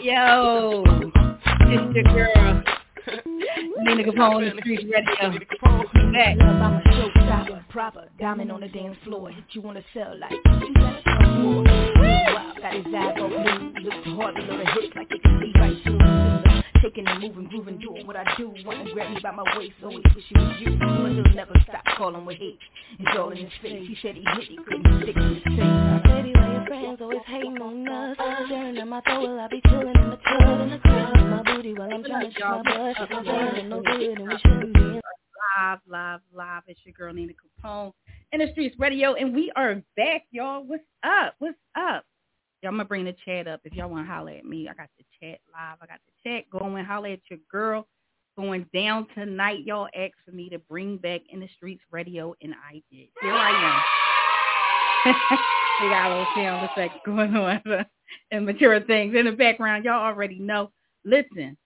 Yo, your girl. Nina Capone, the street radio. Back. I'm a showstopper, proper, diamond on the dance floor. Hit you on the cell like. Wow, got his eyes on blue. Looks hard, hips like it can right through. Shaking and moving, grooving, doing what I do. Wanna grab me by my waist, always wish it was you. But he'll never stop calling with hate. It's all in his face. He said he hit, he couldn't stick to his face. Baby, why your friends always hating on us? Staring at my throat while I be chilling in the club. In the club, my booty while I'm trying to shoot my butt. I'm feeling no good and we shouldn't be. Live, live, live. It's your girl Nina Capone in the streets radio, and we are back, y'all. What's up? What's up? I'm gonna bring the chat up. If y'all want to holler at me, I got the chat live. I got the chat going. Holler at your girl. Going down tonight. Y'all asked for me to bring back in the streets radio, and I did. Here I am. we got a little sound effects going on and mature things in the background. Y'all already know. Listen,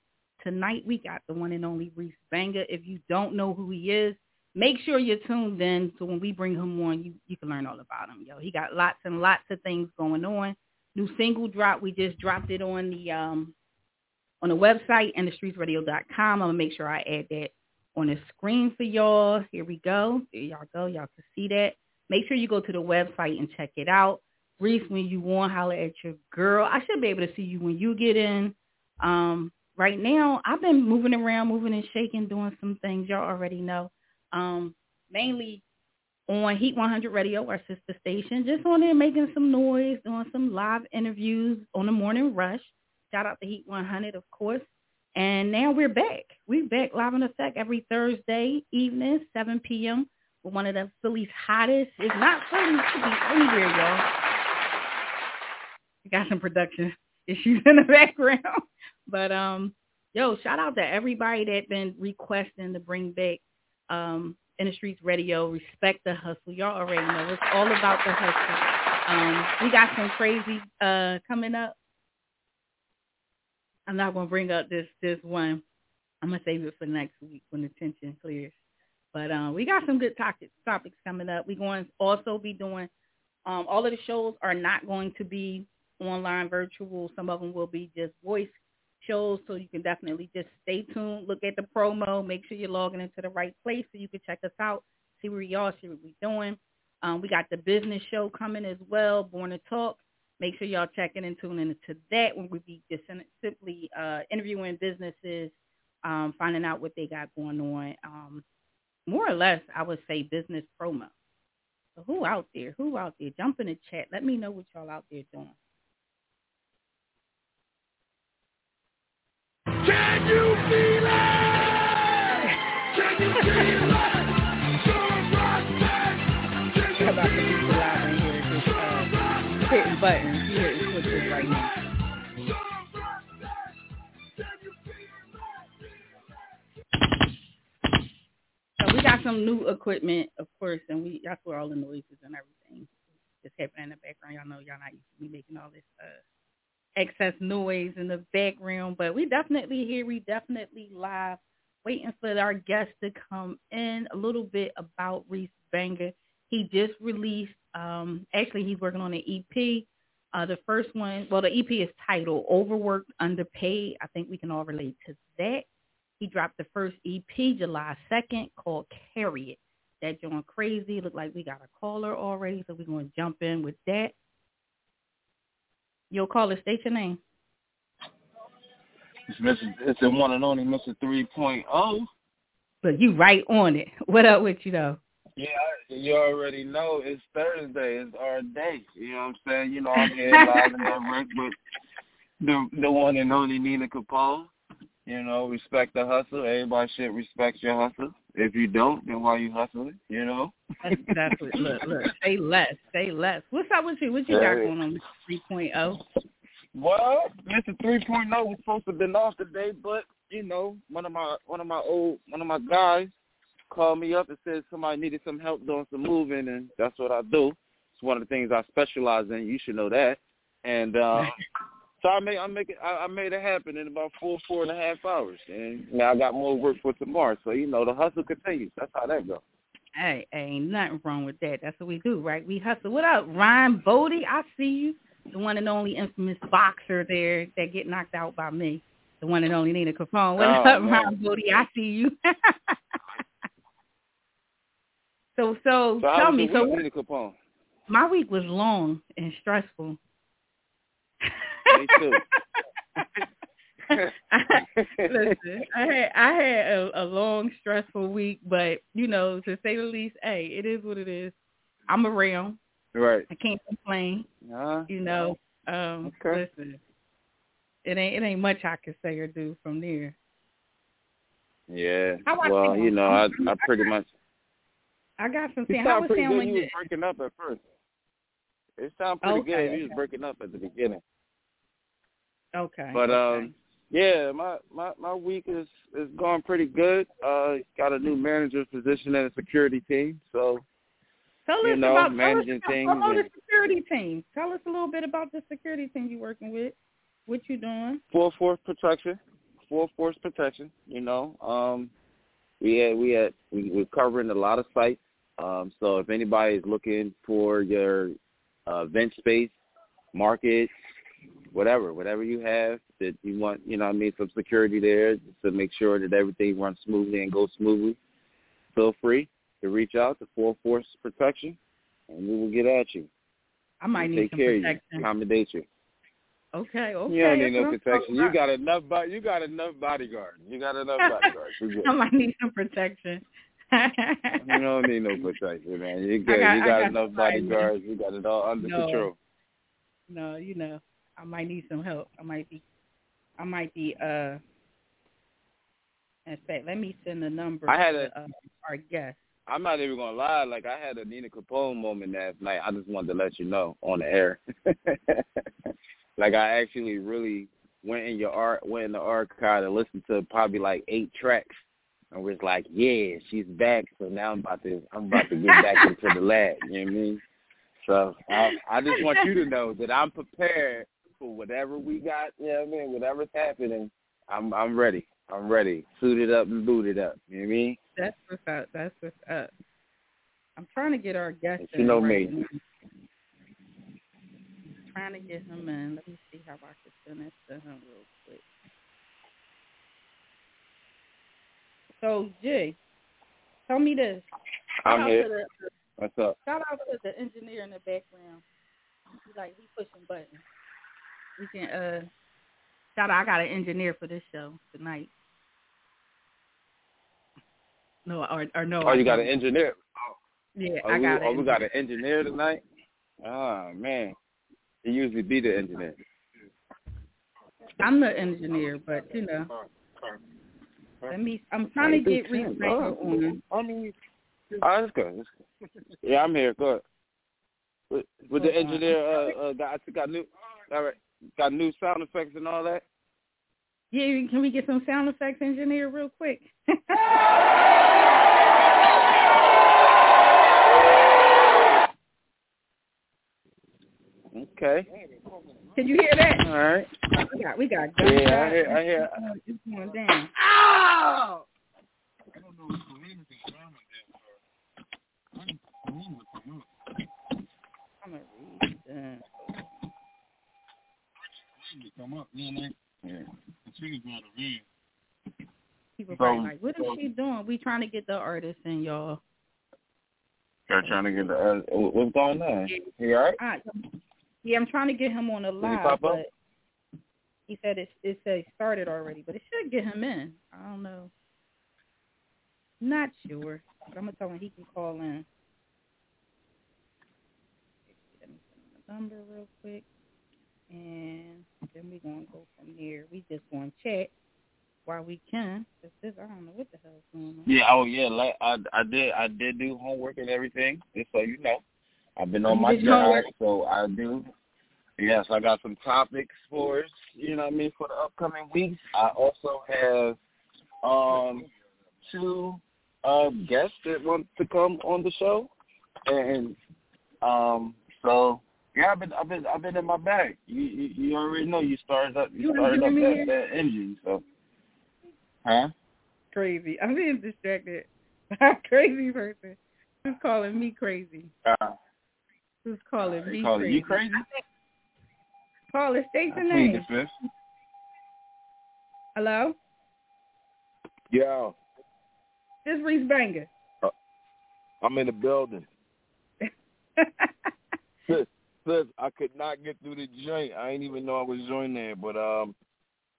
tonight we got the one and only Reese Banga. If you don't know who he is, make sure you're tuned in so when we bring him on, you, you can learn all about him. Yo, he got lots and lots of things going on. New single drop. We just dropped it on the um on the website and. I'm gonna make sure I add that on the screen for y'all. Here we go. There y'all go. Y'all can see that. Make sure you go to the website and check it out. Reese, when you want, holler at your girl. I should be able to see you when you get in. Um, right now, I've been moving around, moving and shaking, doing some things y'all already know. Um, mainly on Heat 100 Radio, our sister station, just on there making some noise, doing some live interviews on the morning rush. Shout out to Heat 100, of course. And now we're back. We're back live in effect every Thursday evening, 7 p.m. with one of the Philly's hottest. It's not Philly, it could be anywhere, y'all. We got some production issues in the background. But um, yo, shout out to everybody that been requesting to bring back um in the streets radio, respect the hustle. Y'all already know it's all about the hustle. Um, we got some crazy uh coming up. I'm not gonna bring up this this one. I'm gonna save it for next week when the tension clears. But um, we got some good topics topics coming up. We're going to also be doing um, all of the shows are not going to be online virtual. Some of them will be just voice shows, so you can definitely just stay tuned, look at the promo, make sure you're logging into the right place so you can check us out, see where y'all, see what we're doing. Um, we got the business show coming as well, Born to Talk. Make sure y'all checking and tune in to that when we be just simply uh, interviewing businesses, um, finding out what they got going on. Um, more or less, I would say business promo. So who out there? Who out there? Jump in the chat. Let me know what y'all out there doing. Can you feel it? Can you feel it? How about the people live in here just uh, hitting buttons? Hitting switches right now. So we got some new equipment, of course, and we that's where all the noises and everything is happening in the background. Y'all know y'all not used to be making all this uh excess noise in the background, but we definitely here. We definitely live, waiting for our guest to come in. A little bit about Reese Banga. He just released. Um, actually, he's working on an EP. Uh, the first one, well, the EP is titled "Overworked, Underpaid." I think we can all relate to that. He dropped the first EP July 2nd called Carry It. That joint crazy. Look like we got a caller already, so we're going to jump in with that. Yo, caller, state your name. It's Mr. It's the one and only Mr. 3.0. But you right on it. What up with you though? Yeah, you already know it's Thursday. It's our day. You know what I'm saying? You know I'm here live and direct with the the one and only Nina Capone. You know, respect the hustle. Everybody should respect your hustle. If you don't, then why are you hustling? You know. That's exactly. look, look. Say less. Say less. What's up with you? What you got going on, Mr. 3.0? Well, Mr. 3.0 point was supposed to have been off today, but you know, one of my one of my old one of my guys called me up and said somebody needed some help doing some moving, and that's what I do. It's one of the things I specialize in. You should know that. And uh so I made I make it I, I made it happen in about four four and a half hours, and now I got more work for tomorrow. So you know the hustle continues. That's how that goes. Hey, ain't nothing wrong with that. That's what we do, right? We hustle. What up, Ryan Bodie? I see you. the one and only infamous boxer there that get knocked out by me. The one and only Nina Capone. What Oh, up, man. Ron Booty? I see you. so so, So tell me, so Nina Capone? my week was long and stressful. Me too. Listen, I had I had a, a long, stressful week, but you know, to say the least, hey, it is what it is. I'm around. right. I can't complain. Uh, You know, um, Okay. listen, it ain't it ain't much I can say or do from there. yeah. Well, you know, I I pretty much. I got some. You How was pretty sound You you? was breaking up at first. It sounded pretty Okay, good. You was breaking up at the beginning. Okay. But okay. um, yeah, my my my week is is going pretty good. Uh, got a new manager position in the security team, so tell you us know, about managing tell us things about the security team. Tell us a little bit about the security team you're working with. What you doing? full force protection, full force protection. You know, um, we had we had we, we're covering a lot of sites. Um, so if anybody is looking for your uh, event space, market, whatever, whatever you have that you want, you know, what I mean, some security there to make sure that everything runs smoothly and goes smoothly. Feel free to reach out to Full Force Protection, and we will get at you. I might need Take some care of you, protection. accommodate you. Okay, okay. You don't need no protection. You got enough. Bo- you got enough bodyguards. You got enough bodyguards. I might need some protection. You don't need no protection, man. You good. got- you got, got enough bodyguards. You got it all under No. control. no, you know, I might need some help. I might be, I might be. uh In fact, let me send the number I had to a- uh, our guest. I'm not even gonna lie. Like I had a Nina Capone moment last night. I just wanted to let you know on the air. like I actually really went in your art, went in the archive and listened to probably like eight tracks, and was like, yeah, she's back. So now I'm about to, I'm about to get back into the lab. You know what I mean? So I, I just want you to know that I'm prepared for whatever we got. You know what I mean? Whatever's happening, I'm, I'm ready. I'm ready. Suited up and booted up. You know what I mean? That's what's up. That's what's up. I'm trying to get our guest You know right me. Trying to get him in. Let me see how I can send this to him real quick. So, Jay, tell me this. Shout I'm here. The, What's up? shout out to the engineer in the background. He like he pushing buttons. We can uh shout out. I got an engineer for this show tonight. No, or or no. Oh, you got an engineer. Yeah, Oh, I we, got oh, we got an engineer tonight. Oh man, he usually be the engineer. I'm the engineer, but you know, let me. I'm trying to get Reese Banga on. I mean, oh, that's good. That's good. Yeah, I'm here. Go ahead. With, with the engineer, uh, uh, got got new, all right, got new sound effects and all that. Yeah, can we get some sound effects engineer real quick? Okay. Can you hear that? All right. We got we got Yeah, I gunshots. hear. I hear. It's going down. I'm gonna read that. People probably like, what is she doing? We trying to get the artist in, y'all. They're trying to get the. Uh, what's going on? You all right? Ah, yeah, I'm trying to get him on the he live, pop up? but he said it it said it started already, but it should get him in. I don't know. Not sure. But I'm gonna tell him he can call in. Let me send him the number real quick, and then we gonna go from there. We just gonna chat while we can. Cause this I don't know what the hell's going on. Yeah. Oh yeah. Like I I did I did do homework and everything. Just so you know, I've been on You my job, so I do. Yes, I got some topics for us. You know what I mean for the upcoming weeks. I also have um two uh guests that want to come on the show, and um so. Yeah, I've been, I've been, I've been in my bag. You, you, you already know. You started up, you You started up that, here? that engine. So, huh? Crazy. I'm being distracted. crazy person. Who's calling me crazy? Uh, Who's calling they me calling crazy? you crazy? Caller, state your I name. plead the fifth. Hello? Yeah, This Reese Banga. I'm in the building. I could not get through the joint. I didn't even know I was joining there, but um,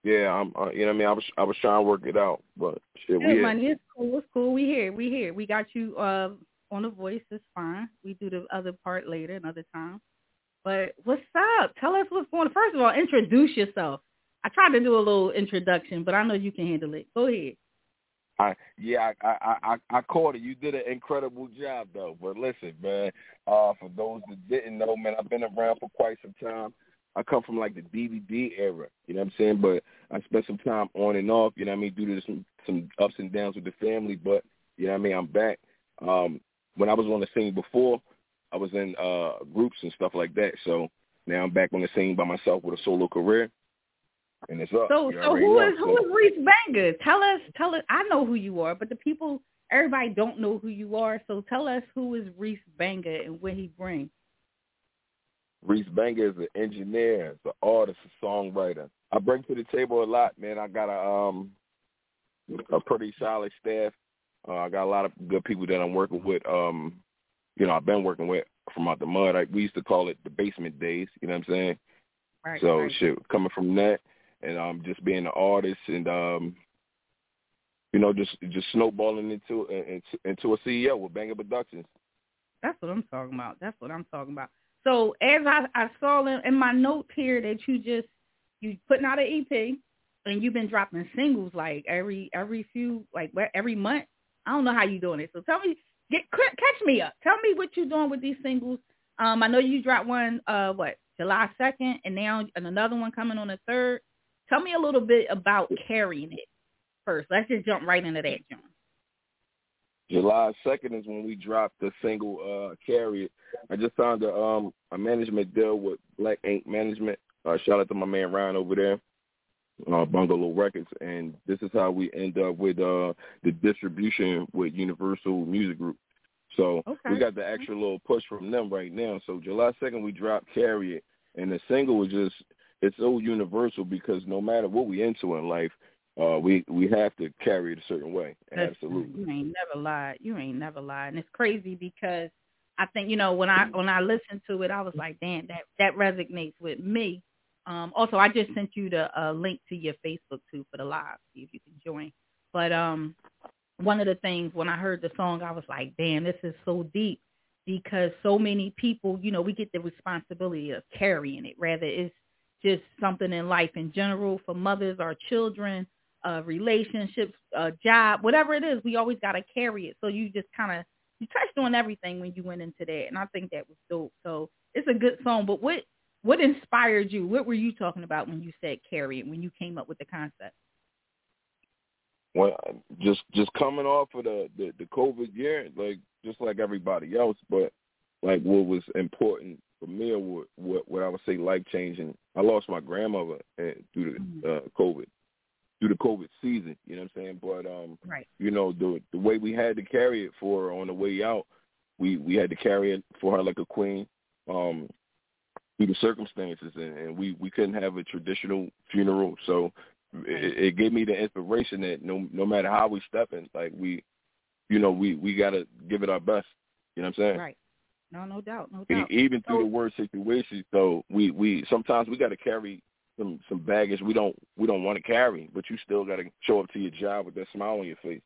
yeah, I'm. Uh, you know what I mean? I was I was trying to work it out, but shit, we Good money. It's cool. It's cool. We here. We here. We got you uh, on the voice. It's fine. We do the other part later, another time. But what's up? Tell us what's going on. First of all, introduce yourself. I tried to do a little introduction, but I know you can handle it. Go ahead. I yeah, I I I, I caught it. You did an incredible job though. But listen, man, uh, for those that didn't know, man, I've been around for quite some time. I come from like the DVD era, you know what I'm saying? But I spent some time on and off, you know what I mean, due to some some ups and downs with the family. But you know what I mean, I'm back. Um, when I was on the scene before, I was in uh groups and stuff like that. So now I'm back on the scene by myself with a solo career, and it's up. So You so who know. is who is Reese Banga? Tell us tell us I know who you are, but the people everybody don't know who you are. So tell us who is Reese Banga and what he brings. Reese Banga is an engineer, an artist, a songwriter. I bring to the table a lot, man. I got a um a pretty solid staff. Uh, I got a lot of good people that I'm working with. Um, you know, I've been working with from out the mud. I, we used to call it the basement days. You know what I'm saying? Right. so right. shit, coming from that, and um, just being an artist, and um, you know, just just snowballing into into, into a CEO with Banga Productions. That's what I'm talking about. That's what I'm talking about. So as I, I saw in, in my notes here that you just you putting out an EP and you've been dropping singles like every every few like every month. I don't know how you're doing it. So tell me, get catch me up. Tell me what you're doing with these singles. Um, I know you dropped one uh what July second, and now another one coming on the third. Tell me a little bit about carrying it first. Let's just jump right into that, John. July second is when we dropped the single uh Carry It. I just signed a um a management deal with Black Ink Management. Uh shout out to my man Ryan over there. Uh Bungalow Records and this is how we end up with uh the distribution with Universal Music Group. So Okay. we got the extra little push from them right now. So July second we dropped Carry It and the single was just it's so universal because no matter what we into in life, uh we we have to carry it a certain way. Listen, Absolutely. You ain't never lied. You ain't never lied. And it's crazy because I think, you know, when I when I listened to it I was like, damn, that that resonates with me. Um also I just sent you the uh, link to your Facebook too for the live, see if you can join. But um one of the things when I heard the song I was like, damn, this is so deep because so many people, you know, we get the responsibility of carrying it. Rather it's just something in life in general for mothers or children uh, relationships, uh, job, whatever it is, we always got to carry it. So you just kind of, you touched on everything when you went into that. And I think that was dope. So it's a good song. But what, what inspired you? What were you talking about when you said carry it, when you came up with the concept? well, just just coming off of the, the the COVID year, like just like everybody else, but like what was important for me, what what, I would say life changing. I lost my grandmother uh, through the uh, COVID, through the COVID season. You know what I'm saying? But um, Right. you know the the way we had to carry it for her on the way out, we we had to carry it for her like a queen. Um, through the circumstances, and, and we we couldn't have a traditional funeral, so it, it gave me the inspiration that no no matter how we step in, like we, you know, we we gotta give it our best. You know what I'm saying? Right. No, no doubt. No doubt. Even through So- the worst situations, though, we we sometimes we got to carry some some baggage we don't we don't want to carry, but you still got to show up to your job with that smile on your face.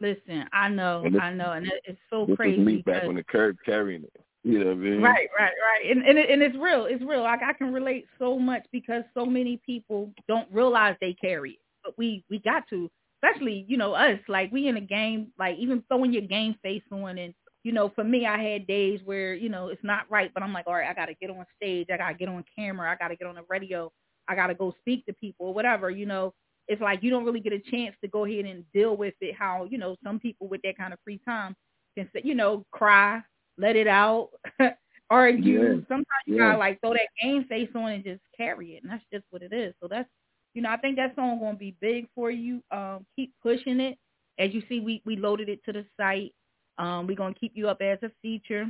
Listen, I know, this- I know. And it's so this crazy. is me back on the curb carrying it. You know what I mean? Right, right, right. And and, it, and it's real. It's real. Like I can relate so much because so many people don't realize they carry it. But we we got to, especially you know us. Like we in a game, like even throwing your game face on, and you know, for me, I had days where you know it's not right, but I'm like, all right, I got to get on stage, I got to get on camera, I got to get on the radio, I got to go speak to people, or whatever. You know, it's like you don't really get a chance to go ahead and deal with it. How you know some people with that kind of free time can say, you know, cry, let it out, argue. Yeah. Sometimes you Yeah. gotta like throw that game face on and just carry it, and that's just what it is. So that's, you know, I think that song gonna be big for you. Um, keep pushing it. As you see, we we loaded it to the site. Um, we're gonna keep you up as a feature.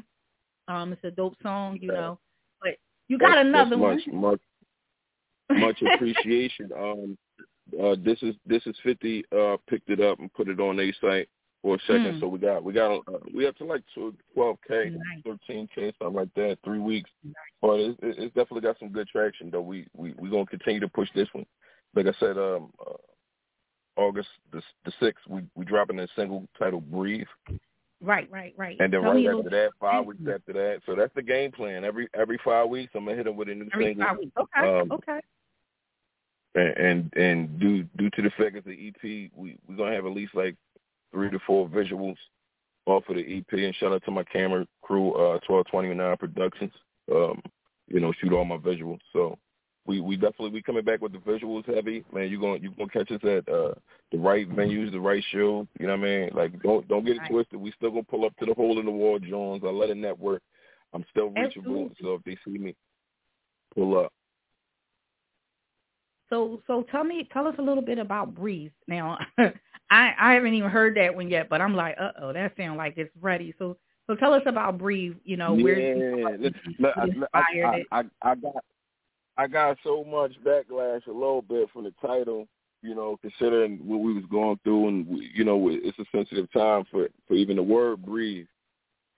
Um, it's a dope song, you know. But you got That's- another that's one. much, Much, much appreciation. um, uh, this is this is fifty. Uh, picked it up and put it on their site for a second. Mm. So we got we got uh, we up to like twelve k, thirteen k, something like that. Three weeks, Nice. but it's, it's definitely got some good traction. Though we we we gonna continue to push this one. Like I said, um, uh, August the the sixth, we we dropping a single titled "Breathe." Right, right, right. And then Tell right after that, five weeks after that. So that's the game plan. Every every five weeks, I'm gonna hit them with a new Every single. five weeks. Okay, Um, okay. And and, and due due to the fact it's the EP, we we're gonna have at least like three to four visuals off of the EP. And shout out to my camera crew, uh, twelve twenty nine Productions. Um, you know, shoot all my visuals. So we we definitely we coming back with the visuals heavy, man. You gonna you gonna catch us at uh the right venues, the right show. You know what I mean? Like don't don't get it Right. twisted. We still gonna pull up to the hole in the wall, Jones. I let a network. I'm still reachable. Absolutely. So if they see me, pull up. So so tell me tell us a little bit about Breathe. Now I I haven't even heard that one yet, but I'm like, uh oh, that sounds like it's ready. So so tell us about Breathe, you know, where you yeah, look, I, I, I. I, I got I got so much backlash a little bit from the title, you know, considering what we was going through, and we, you know, it's a sensitive time for for even the word breathe.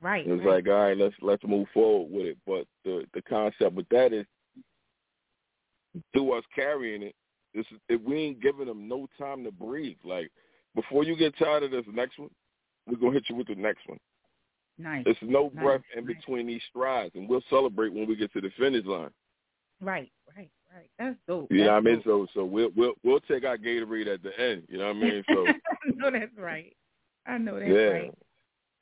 Right. It was right. like, all right, let's let's move forward with it. But the the concept with that is through us carrying it, this if we ain't giving them no time to breathe. Like before you get tired of this next one, we're gonna hit you with the next one. nice. There's no Nice, breath in nice. between these strides, and we'll celebrate when we get to the finish line. Right, right, right. That's dope. You know what I mean? dope. So so we'll we'll we'll take our Gatorade at the end. You know what I mean? So I know that's right. I know that's yeah. right.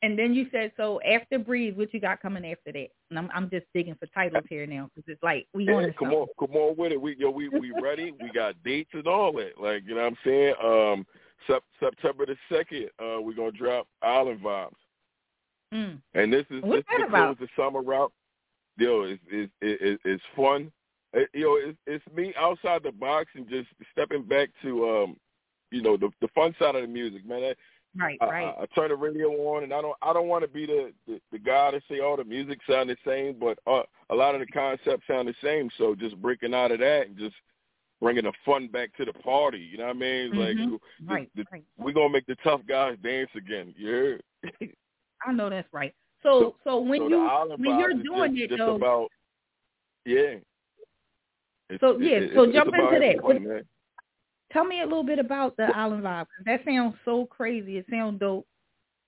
And then you said so after Breathe, what you got coming after that? And I'm I'm just digging for titles here now because it's like we Yeah, on to come on, come on with it. We yo, we we ready. We got dates and all that. Like you know what I'm saying. Um, sep- September the second, uh, we're gonna drop Island Vibes, Mm. and this is What's this that about? the summer out. Yo, it's it's it, it's fun. It, know, it's it's me outside the box and just stepping back to um, you know, the the fun side of the music, man. That, Right, I, right. I, I turn the radio on, and I don't I don't want to be the, the the guy to say all the music sound the same, but uh, a lot of the concepts sound the same. So just breaking out of that and just bringing the fun back to the party. You know what I mean? Mhm. Like the- right, the- right. we're gonna make the tough guys dance again. Yeah. I know that's right. So so when so you when you're doing just, it just though, about yeah. It's- So, yeah, so it's jump into that. tell me a little bit about the Island Vibe that sounds so crazy. It sounds dope.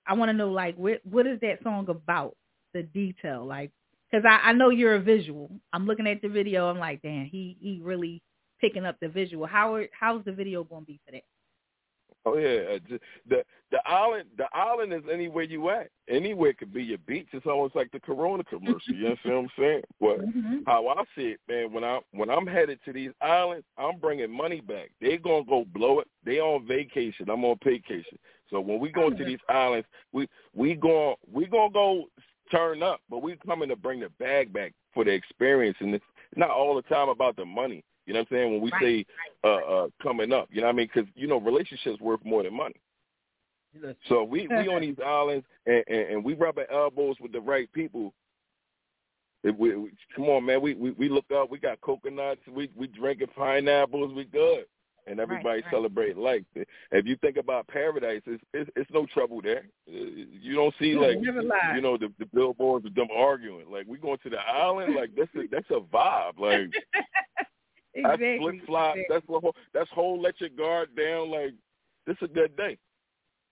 I want to know like what what is that song about? The detail, like because I I know you're a visual. I'm looking at the video. I'm like, damn, he he really picking up the visual. How are, how's the video going to be for that? Oh yeah, uh, the the island the island is anywhere you at. Anywhere could be your beach. It's almost like the Corona commercial. you understand what I'm saying? But Mhm. how I see it, man, when I when I'm headed to these islands, I'm bringing money back. They gonna go blow it. They on vacation. I'm on vacation. So when we go to these islands, we we going we gonna go turn up, but we coming to bring the bag back for the experience, and it's not all the time about the money. You know what I'm saying? When we Right, say uh, uh, coming up, you know what I mean? Because you know relationships worth more than money. So we we on these islands and, and, and we rubbing elbows with the right people. If we, we, come on, man. We, we we look up. We got coconuts. We we drinking pineapples. We good, and everybody right. celebrating life. If you think about paradise, it's it's, it's no trouble there. Uh, You don't see like you know the the billboards with them arguing. Like we going to the island. Like that's a that's a vibe. Like that's flip flop. exactly. That's the whole. That's whole. Let your guard down. Like this is a good day.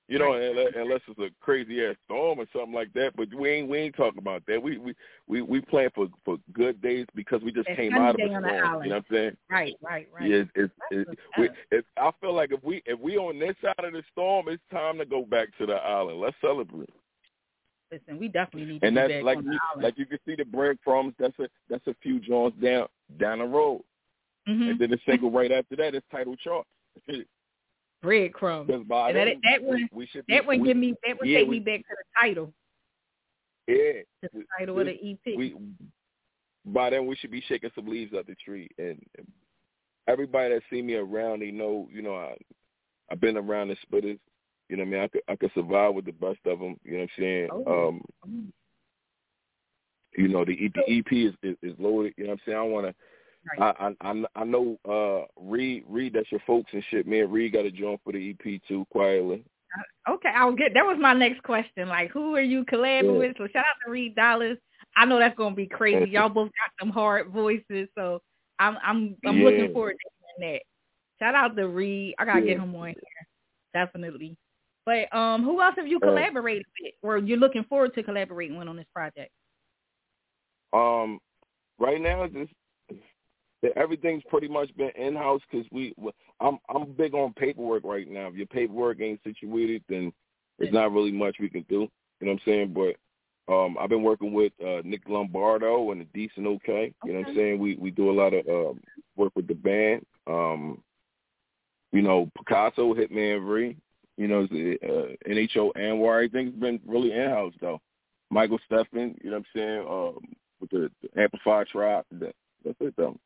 You know, Right. unless, it's a crazy ass storm or something like that. But we ain't we ain't talking about that. We we we we plan for for good days because we just That came out of a storm. You know what I'm saying? Right, right, right. Yeah, it's, it's, That's it, what's we, if I feel like if we if we on this side of the storm, it's time to go back to the island. Let's celebrate. Listen, we definitely need to And be that's back like on the you, island. like you can see the breadcrumbs. That's a that's a few joints down down the road, Mhm. and then the single right after that is title charts. breadcrumbs. Because by And that then, that one we should be, that one we, give me that would yeah, take we- me back to the title. yeah. The title of the EP. we by then we should be shaking some leaves out the tree and everybody that see me around they know you know I I've been around the splitters you know what I mean I could I could survive with the best of them you know what I'm saying Oh. um you know the, E- the EP is, is is loaded you know what I'm saying I want to Right. I, I I know uh Reed Reed that's your folks and shit. Me and Reed got a joint for the EP too, quietly. Uh, okay, I'll get that was my next question. Like who are you collabing yeah. with? So shout out to Reed Dollaz. I know that's gonna be crazy. Y'all both got some hard voices, so I'm I'm I'm yeah. looking forward to hearing that. Shout out to Reed. I gotta yeah. get him on here. Definitely. But um who else have you uh, collaborated uh, with or you're looking forward to collaborating with on this project? Um right now just everything's pretty much been in house because we. I'm I'm big on paperwork right now. If your paperwork ain't situated, then there's not really much we can do. You know what I'm saying? But um, I've been working with uh, Nick Lombardo and the Decent OK. You know what I'm saying? We we do a lot of uh, work with the band. Um, you know, Picasso, Hitman V. You know, the uh, NHO Anwar. Everything's been really in house though. Michael Steffen. You know what I'm saying? Um, with the, the Amplified Tribe. That, that's it though.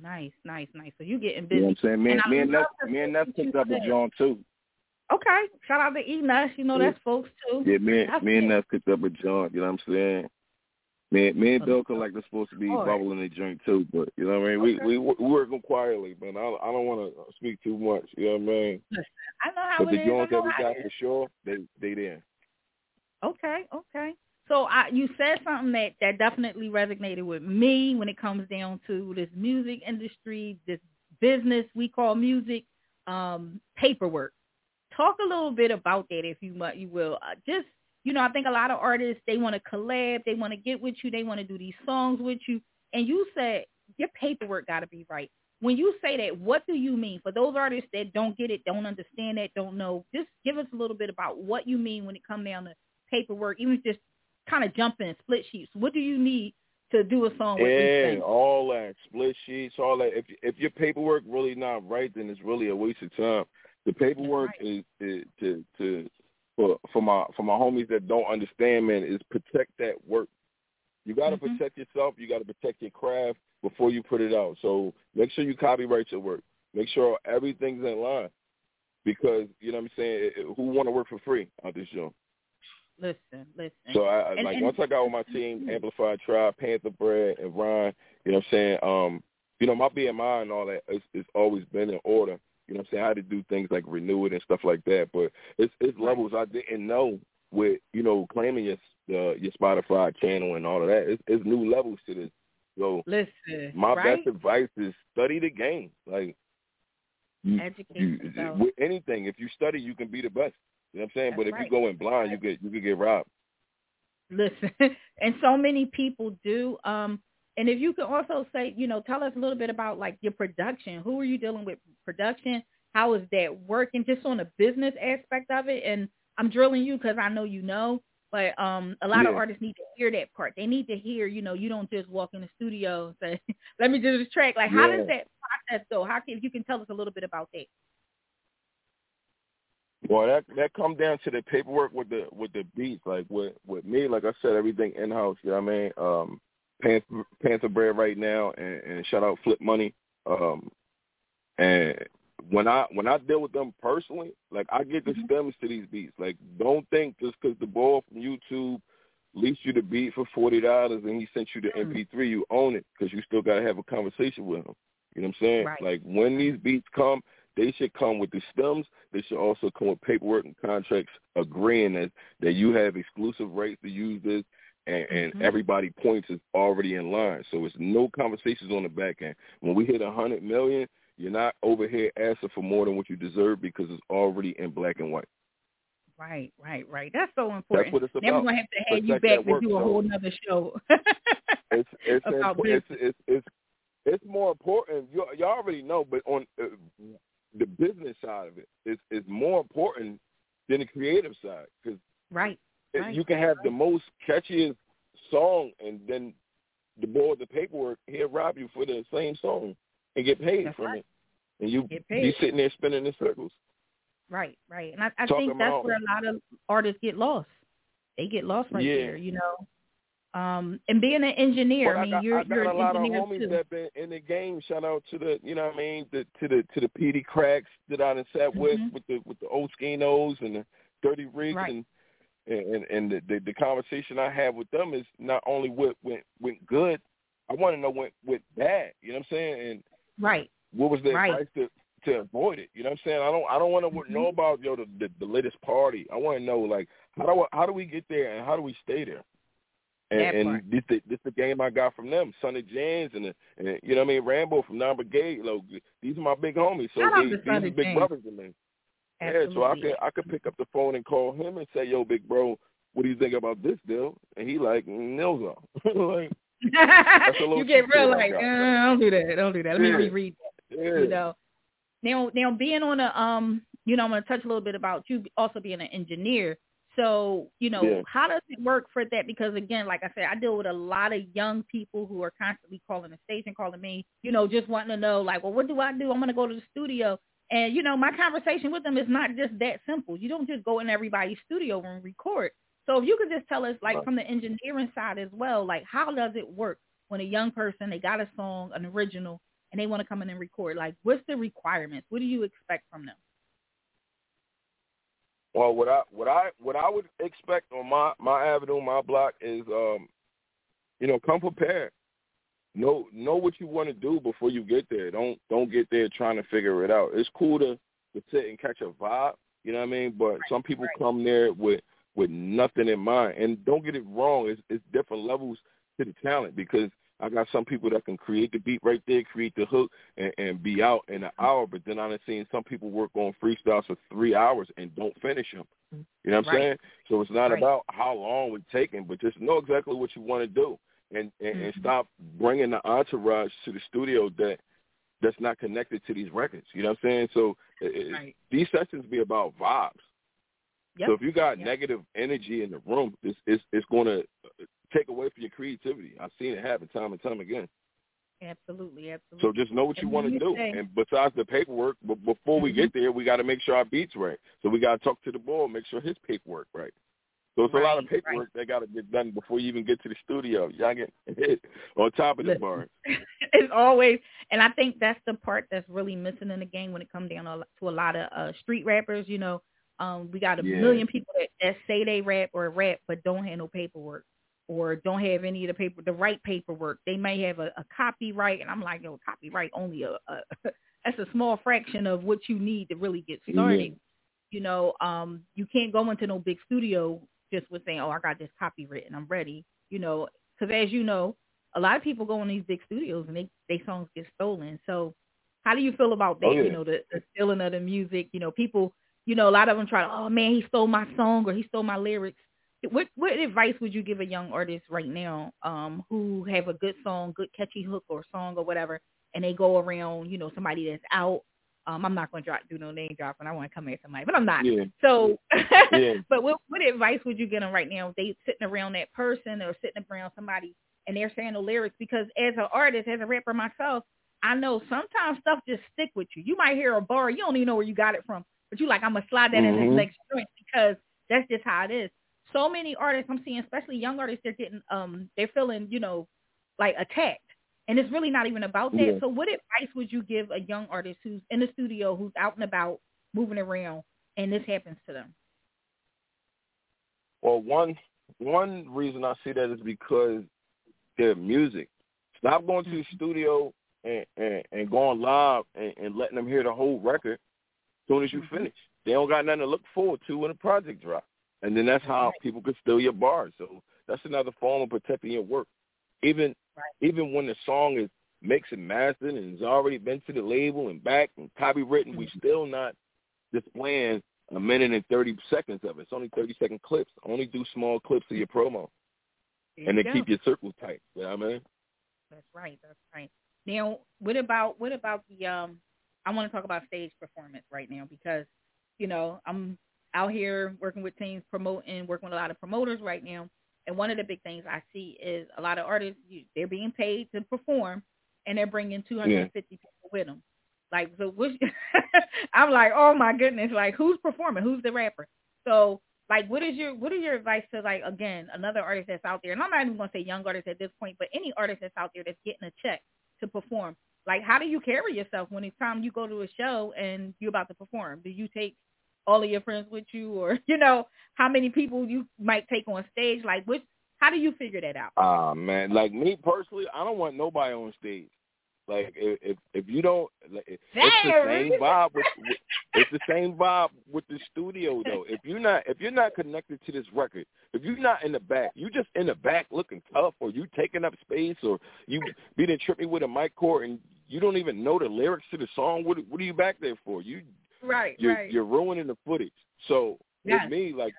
Nice, nice, nice. So you getting busy. You know what I'm saying? Me and, me and me and picked up a John too. Okay. Shout out to E Nush. You know that's folks too. Yeah, me, that's me and Ness picked up a John. You know what I'm saying? Me, me and Bill like they're supposed to be bubbling the drink too, but you know what I mean. Okay. We we we working quietly, but I I don't want to speak too much. You know what I mean? I know how but it the joints that we got for sure, they they there. Okay, okay. So I, you said something that that definitely resonated with me when it comes down to this music industry, this business we call music, um, paperwork. Talk a little bit about that, if you might, you will. Uh, just you know, I think a lot of artists they want to collab, they want to get with you, they want to do these songs with you, and you said your paperwork got to be right. When you say that, what do you mean? For those artists that don't get it, don't understand that, don't know, just give us a little bit about what you mean when it comes down to paperwork, even just kind of jumping in split sheets. What do you need to do a song with yeah, all that split sheets, all that. If if your paperwork really not right, then it's really a waste of time. The paperwork right. is, is to to for for my for my homies that don't understand, man, is protect that work. You got to mm-hmm. protect yourself. You got to protect your craft before you put it out. So make sure you copyright your work. Make sure everything's in line because you know what I'm saying. Who want to work for free out this joint? Listen, listen. So I and, like and, once I got with my team, Amplified Tribe, Panther Bread, and Ryan, you know what I'm saying? Um, you know, my BMI and all that it's, it's always been in order. You know what I'm saying? I had to do things like renew it and stuff like that. But it's it's levels I didn't know with, you know, claiming your uh, your Spotify channel and all of that. It's, it's new levels to this. So listen, my right? best advice is study the game. Like you, Educate you, with anything, if you study, you can be the best. You know what I'm saying? That's but if right. you go in blind, you get you could get robbed. Listen, and so many people do. Um, and if you could also say, you know, tell us a little bit about like your production. Who are you dealing with production? How is that working? Just on the business aspect of it. And I'm drilling you because I know you know. But um, a lot yeah. of artists need to hear that part. They need to hear, you know, you don't just walk in the studio and say, "Let me do this track." Like, yeah. how does that process go? How can if you can tell us a little bit about that? Well, that that come down to the paperwork with the with the beats. Like with with me, like I said, everything in house. You know what I mean? Um, Panther, Panther Bread right now, and, and shout out Flip Money. Um, and when I when I deal with them personally, like I get the mm-hmm. stems to these beats. Like don't think just because the boy from YouTube leased you the beat for forty dollars and he sent you the mm-hmm. MP3, you own it because you still got to have a conversation with him. You know what I'm saying? Right. Like when these beats come, they should come with the stems. They should also come with paperwork and contracts agreeing that, that you have exclusive rights to use this and, and mm-hmm. everybody points is already in line. So it's no conversations on the back end. When we hit a hundred million, you're not over here asking for more than what you deserve because it's already in black and white. Right, right, right. That's so important. That's what it's about. Then we're gonna have to have you back to do a whole other show. it's it's, about it's, it's it's it's it's more important. You you already know, but on uh, the business side of it is is more important than the creative side because right, right, you can have right. the most catchiest song and then the boy with the paperwork he'll rob you for the same song and get paid That's from right. it, and you be sitting there spinning in circles. Right, right, and I, I Talking think that's where a lot of artists get lost. They get lost right Yeah. there, you know. Um, and being an engineer, Well, I mean, got, you're I got you're a an lot of homies too. that been in the game. Shout out to the, you know what I mean, the, to the to the PD cracks that I done sat with, Mhm. with the with the old Skinos and the Dirty Rigs Right. and and and the, the the conversation I had with them is not only what went went good, I want to know what went bad. You know what I'm saying? And right. What was the right. advice to to avoid it? You know what I'm saying? I don't I don't want to mm-hmm. know about yo the, the the latest party. I want to know like how do how do we get there and how do we stay there? And, and this the this the game I got from them, Sonny James and, the, and you know what I mean, Rambo from Non Brigade. Know, these are my big homies, so they, these are big James. brothers to me. Absolutely. Yeah, so I could I could pick up the phone and call him and say, "Yo, big bro, what do you think about this deal?" And he like, "Nils like, you get real like, uh, don't do that, don't do that. Let yeah. me reread that. Yeah. You know, now now being on a um, you know, I'm gonna touch a little bit about you also being an engineer. So, you know, yeah. how does it work for that? Because again, like I said, I deal with a lot of young people who are constantly calling the station, calling me, you know, just wanting to know, like, well, what do I do? I'm going to go to the studio. And, you know, my conversation with them is not just that simple. You don't just go in everybody's studio and record. So if you could just tell us, like, right. from the engineering side as well, like, how does it work when a young person, they got a song, an original, and they want to come in and record? Like, what's the requirements? What do you expect from them? Well, what I what I what I would expect on my my avenue, my block is, um, you know, come prepared. Know know what you want to do before you get there. Don't don't get there trying to figure it out. It's cool to to sit and catch a vibe. You know what I mean? But right, some people right. come there with with nothing in mind. And don't get it wrong. It's it's different levels to the talent because I got some people that can create the beat right there, create the hook, and, and be out in an hour. But then I've seen some people work on freestyles for three hours and don't finish them. You know what I'm right. saying? So it's not right. about how long it's taking, but just know exactly what you want to do, and and, mm-hmm. and stop bringing the entourage to the studio that that's not connected to these records. You know what I'm saying? So it, right. these sessions be about vibes. Yep. So if you got yep. negative energy in the room, it's it's, it's going to take away from your creativity. I've seen it happen time and time again. Absolutely, absolutely. So just know what you and want to you do. Say, and besides the paperwork, but before we mm-hmm. get there, we got to make sure our beats right. So we got to talk to the boy, make sure his paperwork right. So it's right, a lot of paperwork right. that got to get done before you even get to the studio. Y'all get hit on top of the bar. it's always, and I think that's the part that's really missing in the game when it comes down to a lot of uh, street rappers. You know, um, we got a yeah. million people that, that say they rap or rap but don't handle paperwork or don't have any of the paper, the right paperwork. They may have a, a copyright, and I'm like, yo, copyright only a, a that's a small fraction of what you need to really get started. Mm-hmm. You know, um, you can't go into no big studio just with saying, oh, I got this copywritten, I'm ready. You know, because as you know, a lot of people go in these big studios and they they songs get stolen. So, how do you feel about that? Oh, yeah. You know, the, the stealing of the music. You know, people. You know, a lot of them try to, oh man, he stole my song or he stole my lyrics what what advice would you give a young artist right now um who have a good song, good catchy hook or song or whatever, and they go around, you know, somebody that's out. Um, I'm not going to drop do no name dropping. I want to come at somebody, but I'm not. Yeah. So, yeah. but what what advice would you give them right now? If they sitting around that person or sitting around somebody and they're saying the lyrics because as an artist, as a rapper myself, I know sometimes stuff just stick with you. You might hear a bar, you don't even know where you got it from, but you like I'm gonna slide that mm-hmm. in this next joint because that's just how it is so many artists I'm seeing, especially young artists, they're getting um they're feeling, you know, like attacked. And it's really not even about that. Yeah. So what advice would you give a young artist who's in the studio, who's out and about, moving around, and this happens to them? Well, one one reason I see that is because their music. Stop going to the studio and, and, and going live and, and letting them hear the whole record as soon as you Mm-hmm. finish. They don't got nothing to look forward to when a project drops. And then that's how Right. people could steal your bars. So that's another form of protecting your work. Even Right. even when the song is mixed and mastered and has already been to the label and back and copywritten, we still not displaying a minute and thirty seconds of it. It's only thirty second clips. Only do small clips of your promo. There and you then go. keep your circles tight. You know what I mean? That's right. That's right. Now, what about what about the um? I want to talk about stage performance right now because, you know, I'm out here working with teams, promoting, working with a lot of promoters right now. And one of the big things I see is a lot of artists they're being paid to perform, and they're bringing 250 people with them. Like, so which, I'm like, oh my goodness, like who's performing? Who's the rapper? So, like, what is your what is your advice to like again another artist that's out there? And I'm not even gonna say young artist at this point, but any artist that's out there that's getting a check to perform. Like, how do you carry yourself when it's time you go to a show and you're about to perform? Do you take all of your friends with you, or you know, how many people you might take on stage? Like, which How do you figure that out? Ah uh, man, like me personally, I don't want nobody on stage. Like if if you don't, like, it's the same vibe. With, with, it's the same vibe with the studio though. If you're not if you're not connected to this record, if you're not in the back, you just in the back looking tough, or you taking up space, or you being trippy with a mic cord, and you don't even know the lyrics to the song. What what are you back there for? You right you're, right. You're ruining the footage. So yes. with me, like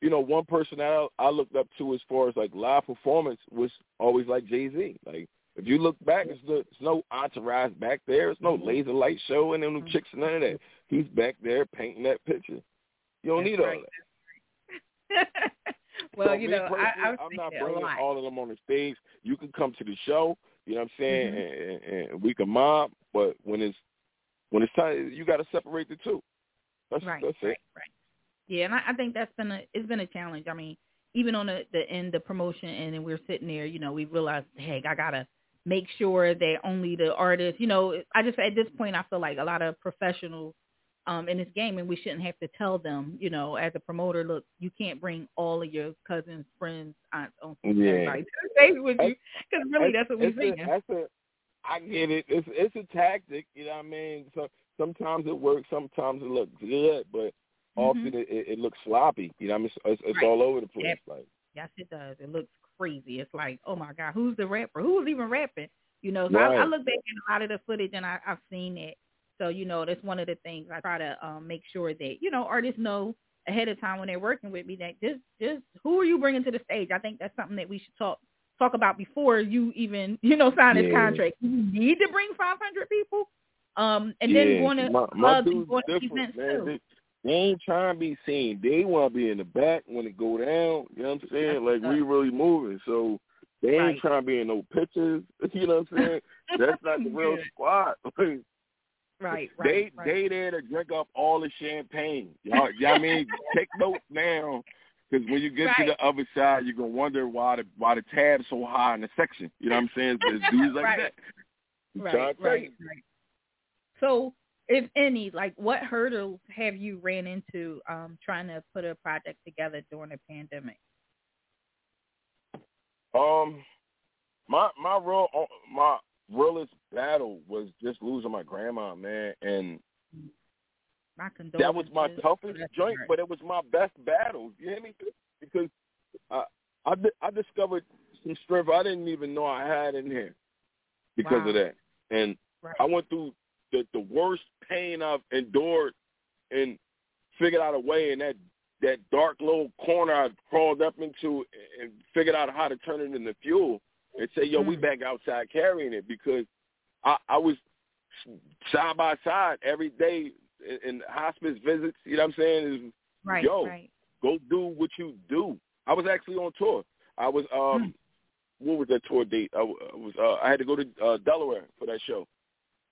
you know, one person I I looked up to as far as like live performance was always like Jay Z. Like if you look back, it's, no, there's no entourage back there. It's no mm-hmm. laser light show and them mm-hmm. chicks and none of that. He's back there painting that picture. You don't That's need right. all that. well, so you know, I, I'm not bringing all of them on the stage. You can come to the show. You know what I'm saying, mm-hmm. and, and we can mob. But when it's when it's time, you got to separate the two. That's, right, that's right, right. Yeah, and I, I think that's been a it's been a challenge. I mean, even on the the end of promotion, and then we're sitting there, you know, we realized, hey, I gotta make sure that only the artists, you know, I just at this point I feel like a lot of professionals um in this game and we shouldn't have to tell them, you know, as a promoter, look, you can't bring all of your cousins, friends, aunts, uncles, yeah. everybody to the stage with you because really that's what we're saying. That's a, I get it. It's it's a tactic, you know what I mean? So sometimes it works, sometimes it looks good, but often mm-hmm. it, it, looks sloppy. You know, what I mean, it's, it's, it's right. all over the place. Yep. Like yes, it does. It looks crazy. It's like, oh my god, who's the rapper? Who's even rapping? You know, so right. I, I look back at a lot of the footage and I, I've seen it. So you know, that's one of the things I try to um, make sure that you know artists know ahead of time when they're working with me that just just who are you bringing to the stage? I think that's something that we should talk talk about before you even you know sign yeah. this contract. You need to bring 500 people, um, and yeah. then going to my, my clubs and going to events man. too. They, they ain't trying to be seen. They want to be in the back when it go down. You know what I'm saying? That's like we really moving. So they ain't right. trying to be in no pictures. You know what I'm saying? That's not the real squad. right, right. They right. they there to drink up all the champagne. Y'all, y'all I mean, take notes now. Because when you get right. to the other side, you're gonna wonder why the why the tab's so high in the section. You know what I'm saying? Dudes like right. that. Right, right, right. So, if any, like, what hurdles have you ran into um, trying to put a project together during the pandemic? Um, my my real my realest battle was just losing my grandma, man, and my that was my toughest joint, but it was my best battle. You hear me? Because uh, I I discovered some strength I didn't even know I had in here because wow. of that, and right. I went through the the worst pain I've endured, and figured out a way in that that dark little corner I crawled up into and figured out how to turn it into fuel and say, yo, mm. we back outside carrying it because I, I was side by side every day in, in hospice visits. You know what I'm saying? Is, right, yo, right. go do what you do. I was actually on tour. I was um, mm. what was that tour date? I, I was uh, I had to go to uh, Delaware for that show,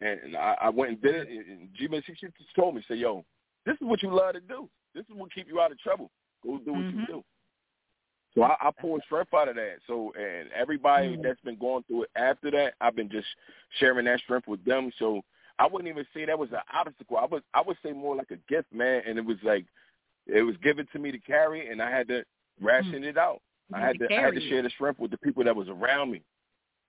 and, and I, I went and did it. And G Man just told me, say, yo, this is what you love to do. This is what keep you out of trouble. Go do what mm-hmm. you do. So I, I pulled strength out of that. So and everybody mm-hmm. that's been going through it after that, I've been just sharing that strength with them. So I wouldn't even say that was an obstacle. I would I would say more like a gift, man. And it was like it was given to me to carry, and I had to ration mm-hmm. it out. You I had to, to I had to share the strength with the people that was around me.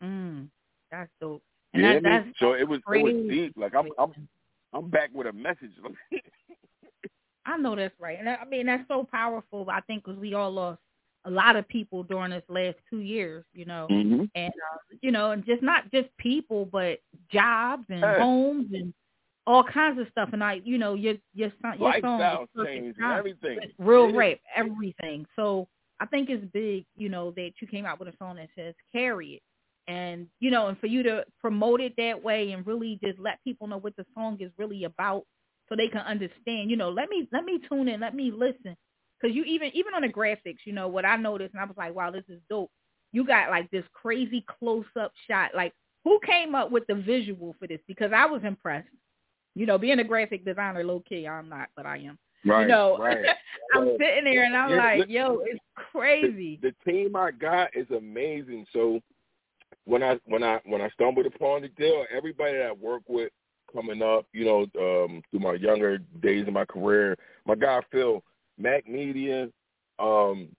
Mm, that's dope. And You that, that's So it was it was deep. Like I'm I'm I'm back with a message. I know that's right, and I I mean that's so powerful. I think because we all lost a lot of people during this last two years, you know, mm-hmm. and uh, you know, and just not just people, but jobs and Hey. homes and all kinds of stuff. And I, you know, your your son, your song Lifestyle was change time. everything. real rap, everything. So I think it's big, you know, that you came out with a song that says "Carry It," and you know, and for you to promote it that way and really just let people know what the song is really about, so they can understand. You know, let me let me tune in, let me listen, because you even even on the graphics, you know, what I noticed, and I was like, wow, this is dope. You got like this crazy close up shot. Like, who came up with the visual for this? Because I was impressed. You know, being a graphic designer, low key, I'm not, but I am. Right. You know, right. I'm sitting there and I'm yeah, like, look- yo, it's crazy. The, the team I got is amazing. So when I when I when I stumbled upon the deal, everybody that I work with coming up, you know, um, through my younger days of my career, my guy Phil, Mac Media, um,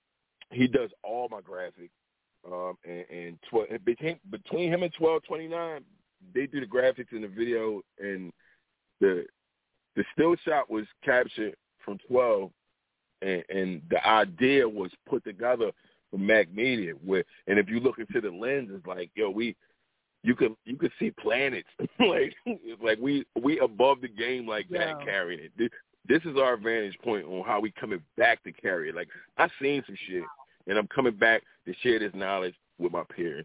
he does all my graphics. Um, and, and tw- between between him and twelve twenty nine, they do the graphics in the video, and the the still shot was captured from twelve, and, and the idea was put together from Mac Media. Where and if you look into the lens, it's like yo, we you could you could see planets like like we we above the game like that carrying it. This, is our vantage point on how we coming back to carry it. Like I seen some shit, and I'm coming back to share this knowledge with my peers.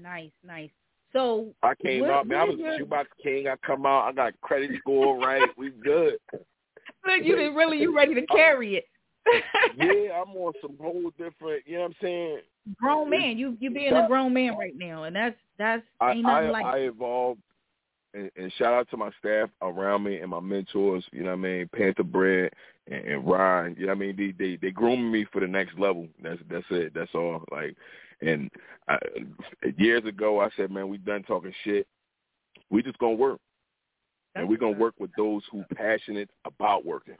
Nice, nice. So I came Where- out, man. I was your- a shoebox king. I come out. I got credit score right. We good. look, you didn't really you ready to carry it. Yeah, I'm on some whole different. You know what I'm saying? grown man. You you being a grown man right now, and that's that's I ain't nothing I, like I evolved, and, and shout out to my staff around me and my mentors. You know what I mean? Panther Bread and, and Ryan. You know what I mean? They they they grooming me for the next level. That's that's it. That's all. Like, and I, years ago, I said, man, we done talking shit. We just gonna work, and we gonna work with those who passionate about working,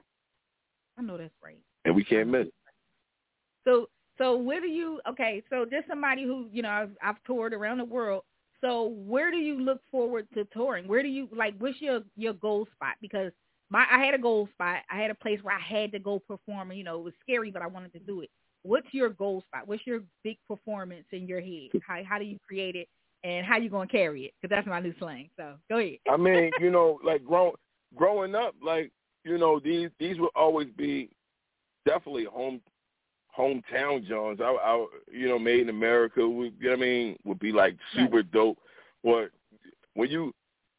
I know that's right. and we can't miss. So so where do you okay? So just somebody who you know I've, I've toured around the world. So where do you look forward to touring? Where do you like? What's your your goal spot? Because my I had a goal spot. I had a place where I had to go perform. You know, it was scary, but I wanted to do it. What's your goal spot? What's your big performance in your head? How how do you create it? And how you gonna carry it? Because that's my new slang. So go ahead. I mean, you know, like grow, growing up, like you know, these these will always be definitely home hometown Jones. I, I you know, made in America. Would, you know what I mean? Would be like super dope. But when you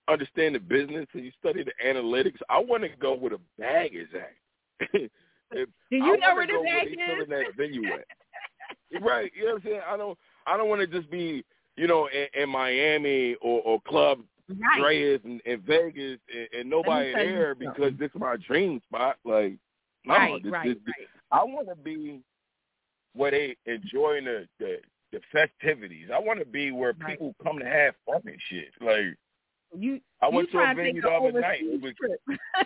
understand the business and you study the analytics, I want to go where the bag is at. Do you I know where the bag they is? that venue at. right. You know what I'm saying? I don't. I don't want to just be, you know, in, in Miami or, or club Right. Dreas and, and Vegas and, and nobody there because this is my dream spot. Like, no, Right, this, right, this, this- I want to be where they enjoying the, the the festivities. I want to be where Right. people come to have fun and shit. Like, You I went you to a venue the other night. Was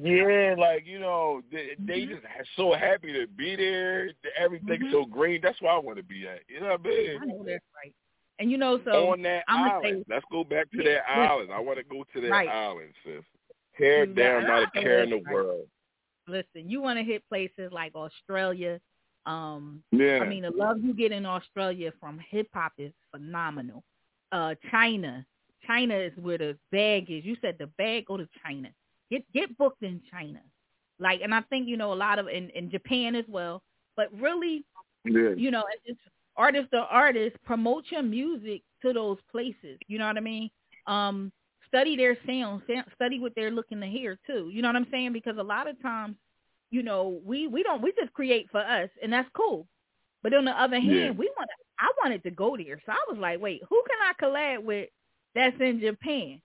yeah, like you know, they, they Mhm. just are so happy to be there. Everything's Mhm. so green. That's where I want to be at. You know what I mean? I know that's right. And you know, so on that I'ma island. say- Let's go back to that island. I want to go to that Right. island, sis. Tear You down, not a care in the right. world. listen, you want to hit places like Australia. Um, Yeah. I mean, the love you get in Australia from hip hop is phenomenal. Uh, China, China is where the bag is. You said the bag, go to China. Get get booked in China. Like, and I think you know a lot of in, in Japan as well. But really, yeah. you know, as just artist to artist, promote your music to those places. You know what I mean? Um, study their sound, study what they're looking to hear too. You know what I'm saying? Because a lot of times, you know, we we don't we just create for us, and that's cool. But on the other hand, Yeah. we want I wanted to go there, so I was like, wait, who can I collab with that's in Japan?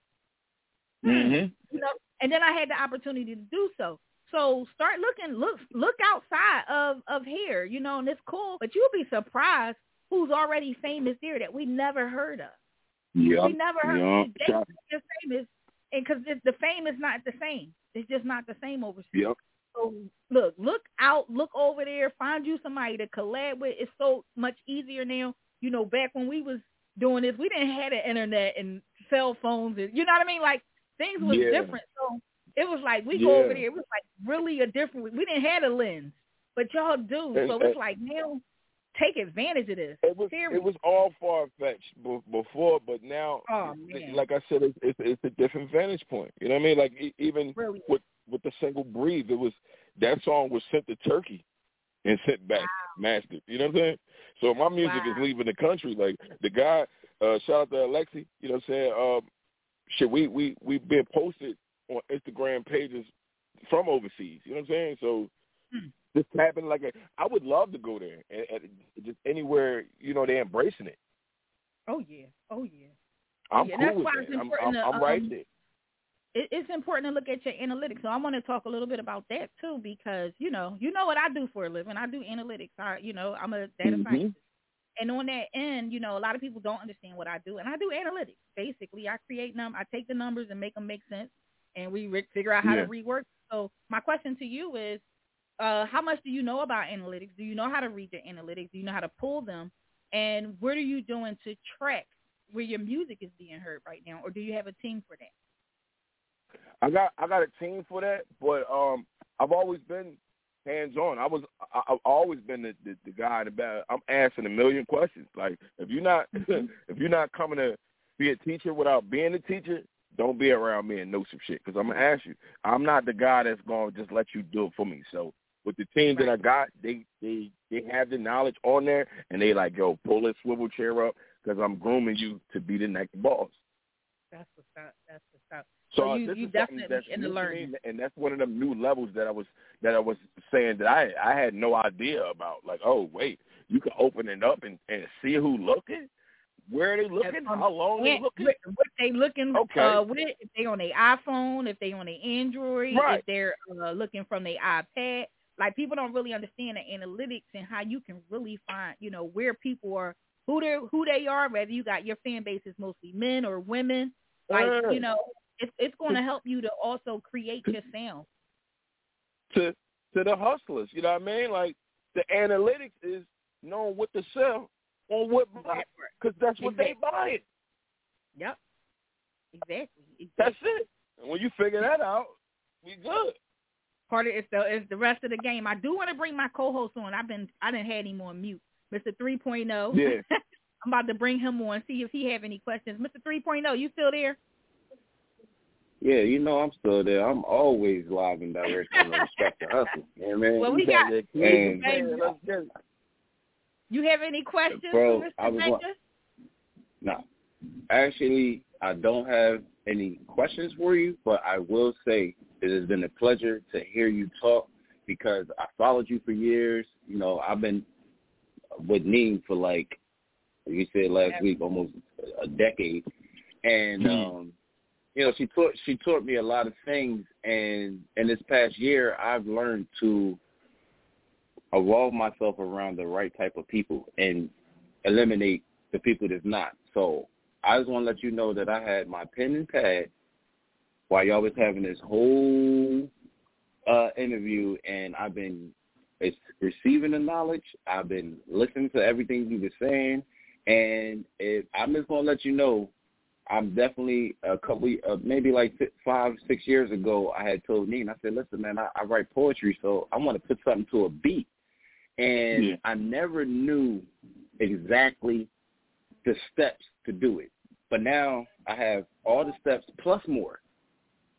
Mhm. you know, and then I had the opportunity to do so. So start looking, look, look outside of of here, you know, and it's cool. But you'll be surprised who's already famous there that we never heard of. Yeah. We never heard. Yeah. They Shout- just famous, and because the fame is not the same. It's just not the same overseas. Yep. So look, look out, look over there, find you somebody to collab with. It's so much easier now. You know, back when we was doing this, we didn't have the internet and cell phones, and you know what I mean. Like things was Yeah. different. So it was like we go over there. It was like really a different. We didn't have a lens, but y'all do. And- so it's and- like now, take advantage of this. It was Serious. it was all far fetched b- before, but now, Oh, like I said, it's, it's it's a different vantage point. You know what I mean? Like e- even Really. with with the single "Breathe," it was that song was sent to Turkey and sent back mastered. You know what I'm saying? So my music is leaving the country. Like the guy, uh, shout out to Alexi. You know what I'm saying? Um, shit, we we we been posted on Instagram pages from overseas. You know what I'm saying? So Hmm. this happened like a, I would love to go there and, and just anywhere you know they're embracing it. Oh yeah. Oh yeah. I'm Yeah, cool that's with why that. it's I'm, I'm, to, I'm right um, there. It, it's important to look at your analytics. So I want to talk a little bit about that too, because you know, you know what I do for a living. I do analytics. I, you know, I'm a data Mhm. scientist, and on that end, you know, a lot of people don't understand what I do, and I do analytics. Basically, I create num, I take the numbers and make them make sense, and we re- figure out how Yeah. to rework. So my question to you is, uh, how much do you know about analytics? Do you know how to read the analytics? Do you know how to pull them? And what are you doing to track where your music is being heard right now, or do you have a team for that? I got I got a team for that, but um, I've always been hands on. I was I, I've always been the, the the guy in the back. I'm asking a million questions. Like if you're not Mm-hmm. if you're not coming to be a teacher without being a teacher, don't be around me and know some shit because I'm gonna ask you. I'm not the guy that's gonna just let you do it for me. So with the team that I got, they they they have the knowledge on there, and they like yo pull this swivel chair up because I'm grooming you to be the next boss. That's what's up. That's what's up. So, So you- this you definitely that's in the learning. and that's one of the new levels that I was that I was saying that I I had no idea about. Like, oh wait, you can open it up and and see who looking, where are they looking, um, how long they looking. what, they looking Okay. uh, with, if they on their iPhone, if they on their Android, Right. if they're uh, looking from their iPad. Like people don't really understand the analytics and how you can really find, you know, where people are, who they who they are. Whether you got your fan base is mostly men or women, like you know, it's it's going to help you to also create your sound. to to the hustlers. You know what I mean? Like the analytics is knowing what to sell on what because that's what they buy it. Yep. Exactly. exactly. That's it. And when you figure that out, we good. part of it's the it's the rest of the game. I do want to bring my co-host on. I've been I didn't had him on mute, Mr. 3.0. Yeah. I'm about to bring him on see if he have any questions. Mr. 3.0, you still there? Yeah, you know I'm still there. I'm always live and direct on the respect to hustle. You know what I mean? Well, we got And- Man, let's get you have any questions Bro, for I Mr. was Baker? wa- No. Actually, I don't have any questions for you, but I will say it has been a pleasure to hear you talk because I followed you for years. You know, I've been with Neem for like you said last week, almost a decade. And um you know, she taught she taught me a lot of things and in this past year I've learned to evolve myself around the right type of people and eliminate the people that's not. So I just want to let you know that I had my pen and pad while y'all was having this whole uh, interview, and I've been it's receiving the knowledge. I've been listening to everything you were saying, and it, I'm just gonna let you know. I'm definitely a couple, uh, maybe like fi- five, six years ago, I had told Neen, I said, listen, man, I, I write poetry, so I want to put something to a beat. And Yeah. I never knew exactly the steps to do it. But now I have all the steps plus more,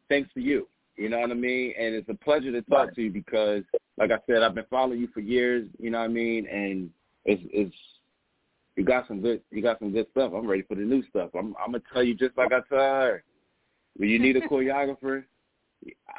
thanks to you. You know what I mean? And it's a pleasure to talk to you because, like I said, I've been following you for years. You know what I mean? And it's it's you got some good you got some good stuff. I'm ready for the new stuff. I'm I'm gonna tell you just like I tell her. When you need a choreographer,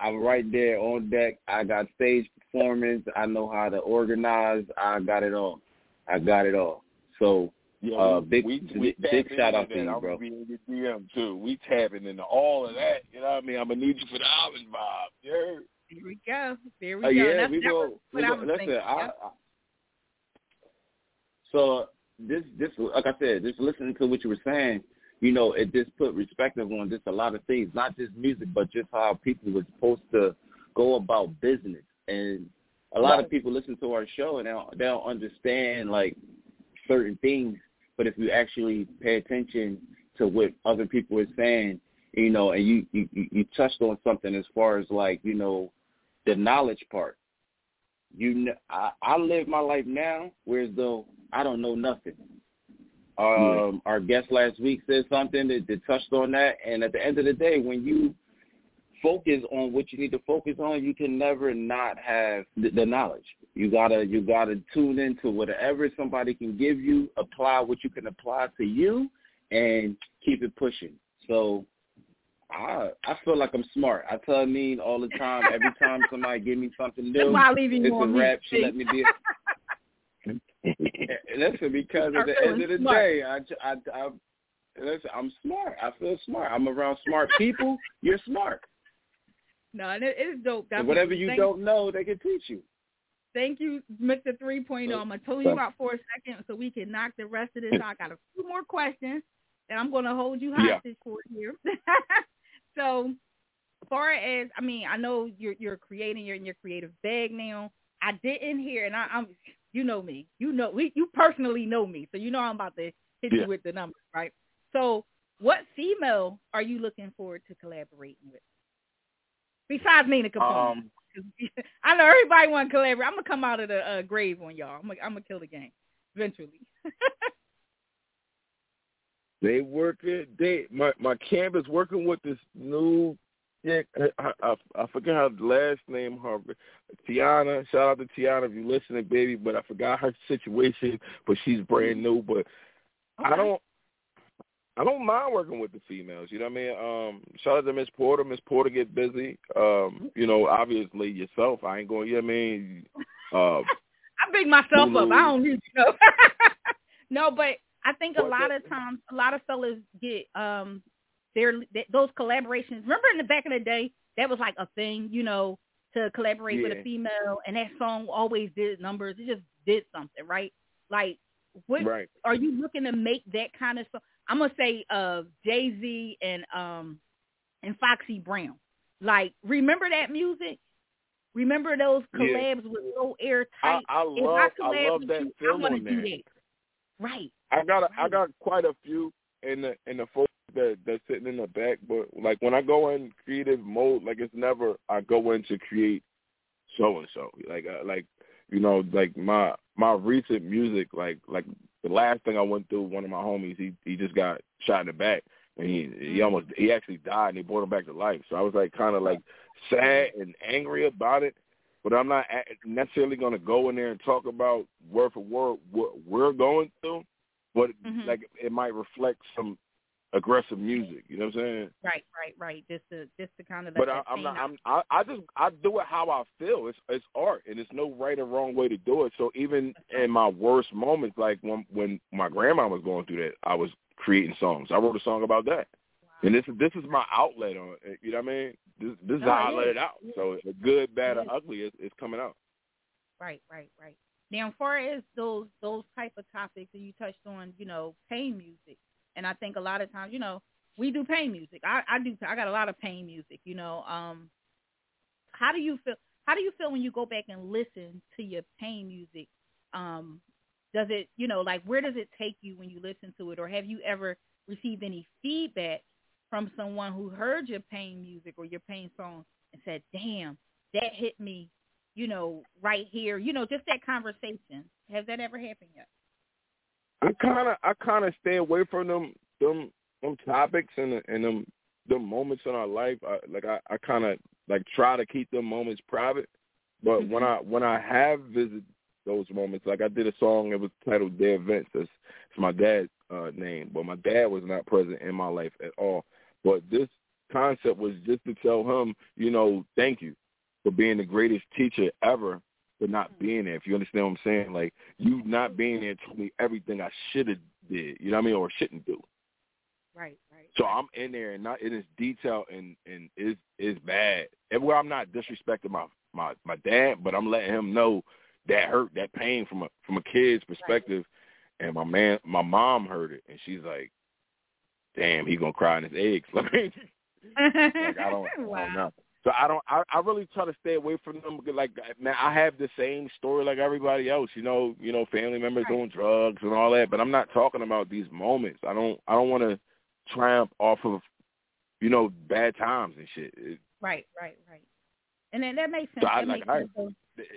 I'm right there on deck. I got stage performance. I know how to organize. I got it all. I got it all. So Yeah, Uh, big- we, big- we big tapping shout into out to that. you, I'm bro. gonna be in your DM too. We tapping into all of that. You know what I mean? I'm gonna need you for the island vibe. Yeah. There we go. There we Oh go. yeah, That's, we that go. was We what I go was listen, thinking. I, I, so this, this, like I said, just listening to what you were saying, you know, it just put perspective on just a lot of things, not just music, but just how people were supposed to go about business. And a lot of people listen to our show and they don't, they don't understand like certain things. But if you actually pay attention to what other people are saying, you know, and you you, you you touched on something as far as like you know the knowledge part. You, kn- I, I live my life now, whereas though I don't know nothing. Um, Our guest last week said something that, that touched on that, and at the end of the day, when you focus on what you need to focus on, you can never not have the, the knowledge. You gotta you gotta tune into whatever somebody can give you, apply what you can apply to you, and keep it pushing. So I I feel like I'm smart. I tell Neen all the time. Every time somebody give me something That's new, why I leave you it's on a mute, rap. She let me be. listen, because at the end of the smart. day, I, I, I listen. I'm smart. I feel smart. I'm around smart people. You're smart. No, and it is dope. And Definitely. whatever you Thank- don't know, they can teach you. Thank you, Mr. 3.0. I'm going to tell you about for a second so we can knock the rest of this out. I got a few more questions that I'm going to hold you Yeah. hostage for here. so, as far as, I mean, I know you're you're creating, you're in your creative bag now. I didn't hear, and I, I'm you know me, you know we you personally know me, so you know I'm about to hit Yeah. you with the numbers, right? So, what female are you looking forward to collaborating with? Besides Nina Capone. Um, I know everybody want to collaborate. I'm gonna come out of the uh, grave on y'all. I'm gonna, I'm gonna kill the game eventually. They working. They my my camp is working with this new. Yeah, I, I I forget her last name. Her Tiana. Shout out to Tiana if you listening, baby. But I forgot her situation. But she's brand new. But I don't. I don't mind working with the females. You know what I mean? Um, shout out to Miss Porter. Miss Porter get busy. Um, you know, obviously yourself. I ain't going. You know what I mean? Uh, I big myself Lulu. up. I don't need to know. no, but I think a lot of times, a lot of fellas get um their th- those collaborations. Remember in the back of the day, that was like a thing, you know, to collaborate with a female, and that song always did numbers. It just did something, right? Like, what right. are you looking to make that kind of song? I'm gonna say uh Jay Z and um and Foxy Brown. Like, remember that music? Remember those Yeah. collabs with so I, airtight? I If love I I love that you, I film on do there. that. Right. I got a, I got quite a few in the in the folks that that's sitting in the back, but like when I go in creative mode, like it's never I go in to create so and so. Like uh, like you know like my my recent music like like the last thing I went through one of my homies he he just got shot in the back and he he almost he actually died and they brought him back to life. So I was like kind of like sad and angry about it. But I'm not necessarily going to go in there and talk about word for word what we're going through but Mhm. like it might reflect some aggressive music. You know what I'm saying? Right, right, right. Just to just to kind of But I, I'm not. I'm. I, I just. I do it how I feel. It's it's art, and it's no right or wrong way to do it. So even in my worst moments, like when when my grandma was going through that, I was creating songs. I wrote a song about that, and this is this is my outlet on it. You know what I mean? This this is No, how I let it out. So good, bad, or ugly is is coming out. Right, right, right. Now, as far as those those type of topics that you touched on, you know, pain music, and I think a lot of times, you know, we do pain music. I I do. I got a lot of pain music. You know, um, how do you feel? How do you feel when you go back and listen to your pain music? Um, does it, you know, like where does it take you when you listen to it, or have you ever received any feedback from someone who heard your pain music or your pain song and said, "Damn, that hit me," you know, right here, you know, just that conversation. Has that ever happened yet? I kind of I kind of stay away from them them them topics and and them them moments in our life. I, like I I kind of like try to keep them moments private. But when I when I have visited those moments, like I did a song it was titled "Dead Events." That's it's my dad's uh, name, but my dad was not present in my life at all. But this concept was just to tell him, you know, thank you for being the greatest teacher ever for not mm-hmm. being there. If you understand what I'm saying, like you not being there told me everything I should have did. You know what I mean, or shouldn't do. Right, right. So I'm in there and not it is detail and and is is bad. Well, I'm not disrespecting my my my dad, but I'm letting him know that hurt, that pain from a from a kid's perspective. And my man, my mom heard it, and she's like, "Damn, he gonna cry in his eggs." Like, I don't, I wow. don't know. So I don't. I, I really try to stay away from them. Because, like, man, I have the same story like everybody else. You know, you know, family members Right. doing drugs and all that. But I'm not talking about these moments. I don't. I don't want to triumph off of, you know, bad times and shit. It, Right, right, right. And then that makes sense. So I that like- makes sense.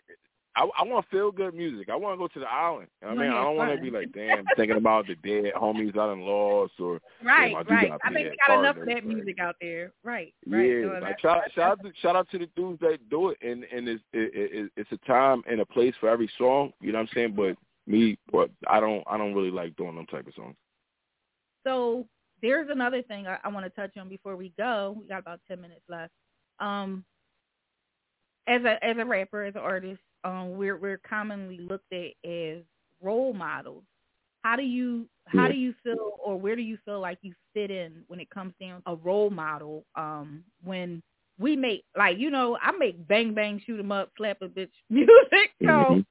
I, I want feel good music. I want to go to the island. I mean, I don't want to be like, damn, thinking about the dead homies I done lost or right, right. I think we got enough of that music out there. Right, right. Yeah, like shout, shout out to shout out to the dudes that do it, and and it's it, it, it's a time and a place for every song. You know what I'm saying? But me, but I don't I don't really like doing them type of songs. So there's another thing I, I want to touch on before we go. We got about ten minutes left. Um, as a as a rapper, as an artist, um, we're we're commonly looked at as role models. How do you how Yeah. do you feel, or where do you feel like you fit in when it comes down to a role model? Um, when we make like you know, I make bang bang shoot 'em up, slap a bitch music. So Mhm.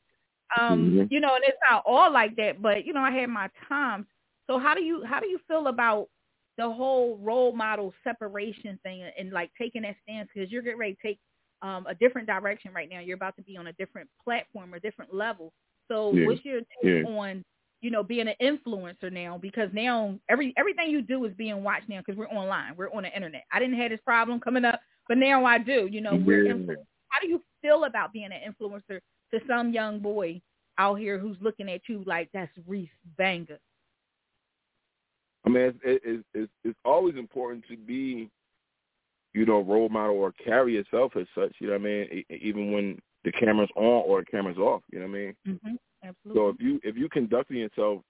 um Mhm. you know and it's not all like that but you know i had my times so how do you how do you feel about the whole role model separation thing and, and like taking that stance because you're getting ready to take um, a different direction right now. You're about to be on a different platform, a different level. So Yeah. what's your take Yeah. on you know being an influencer now? Because now every everything you do is being watched now because we're online, we're on the internet. I didn't have this problem coming up, but now I do. You know, we're Yeah. influ- how do you feel about being an influencer to some young boy out here who's looking at you like that's Reese Banga? I mean, it's, it's it's it's always important to be, you know, role model or carry yourself as such. You know what I mean? Even when the camera's on or the camera's off. You know what I mean? Mm-hmm. Absolutely. So if you if you conducting yourself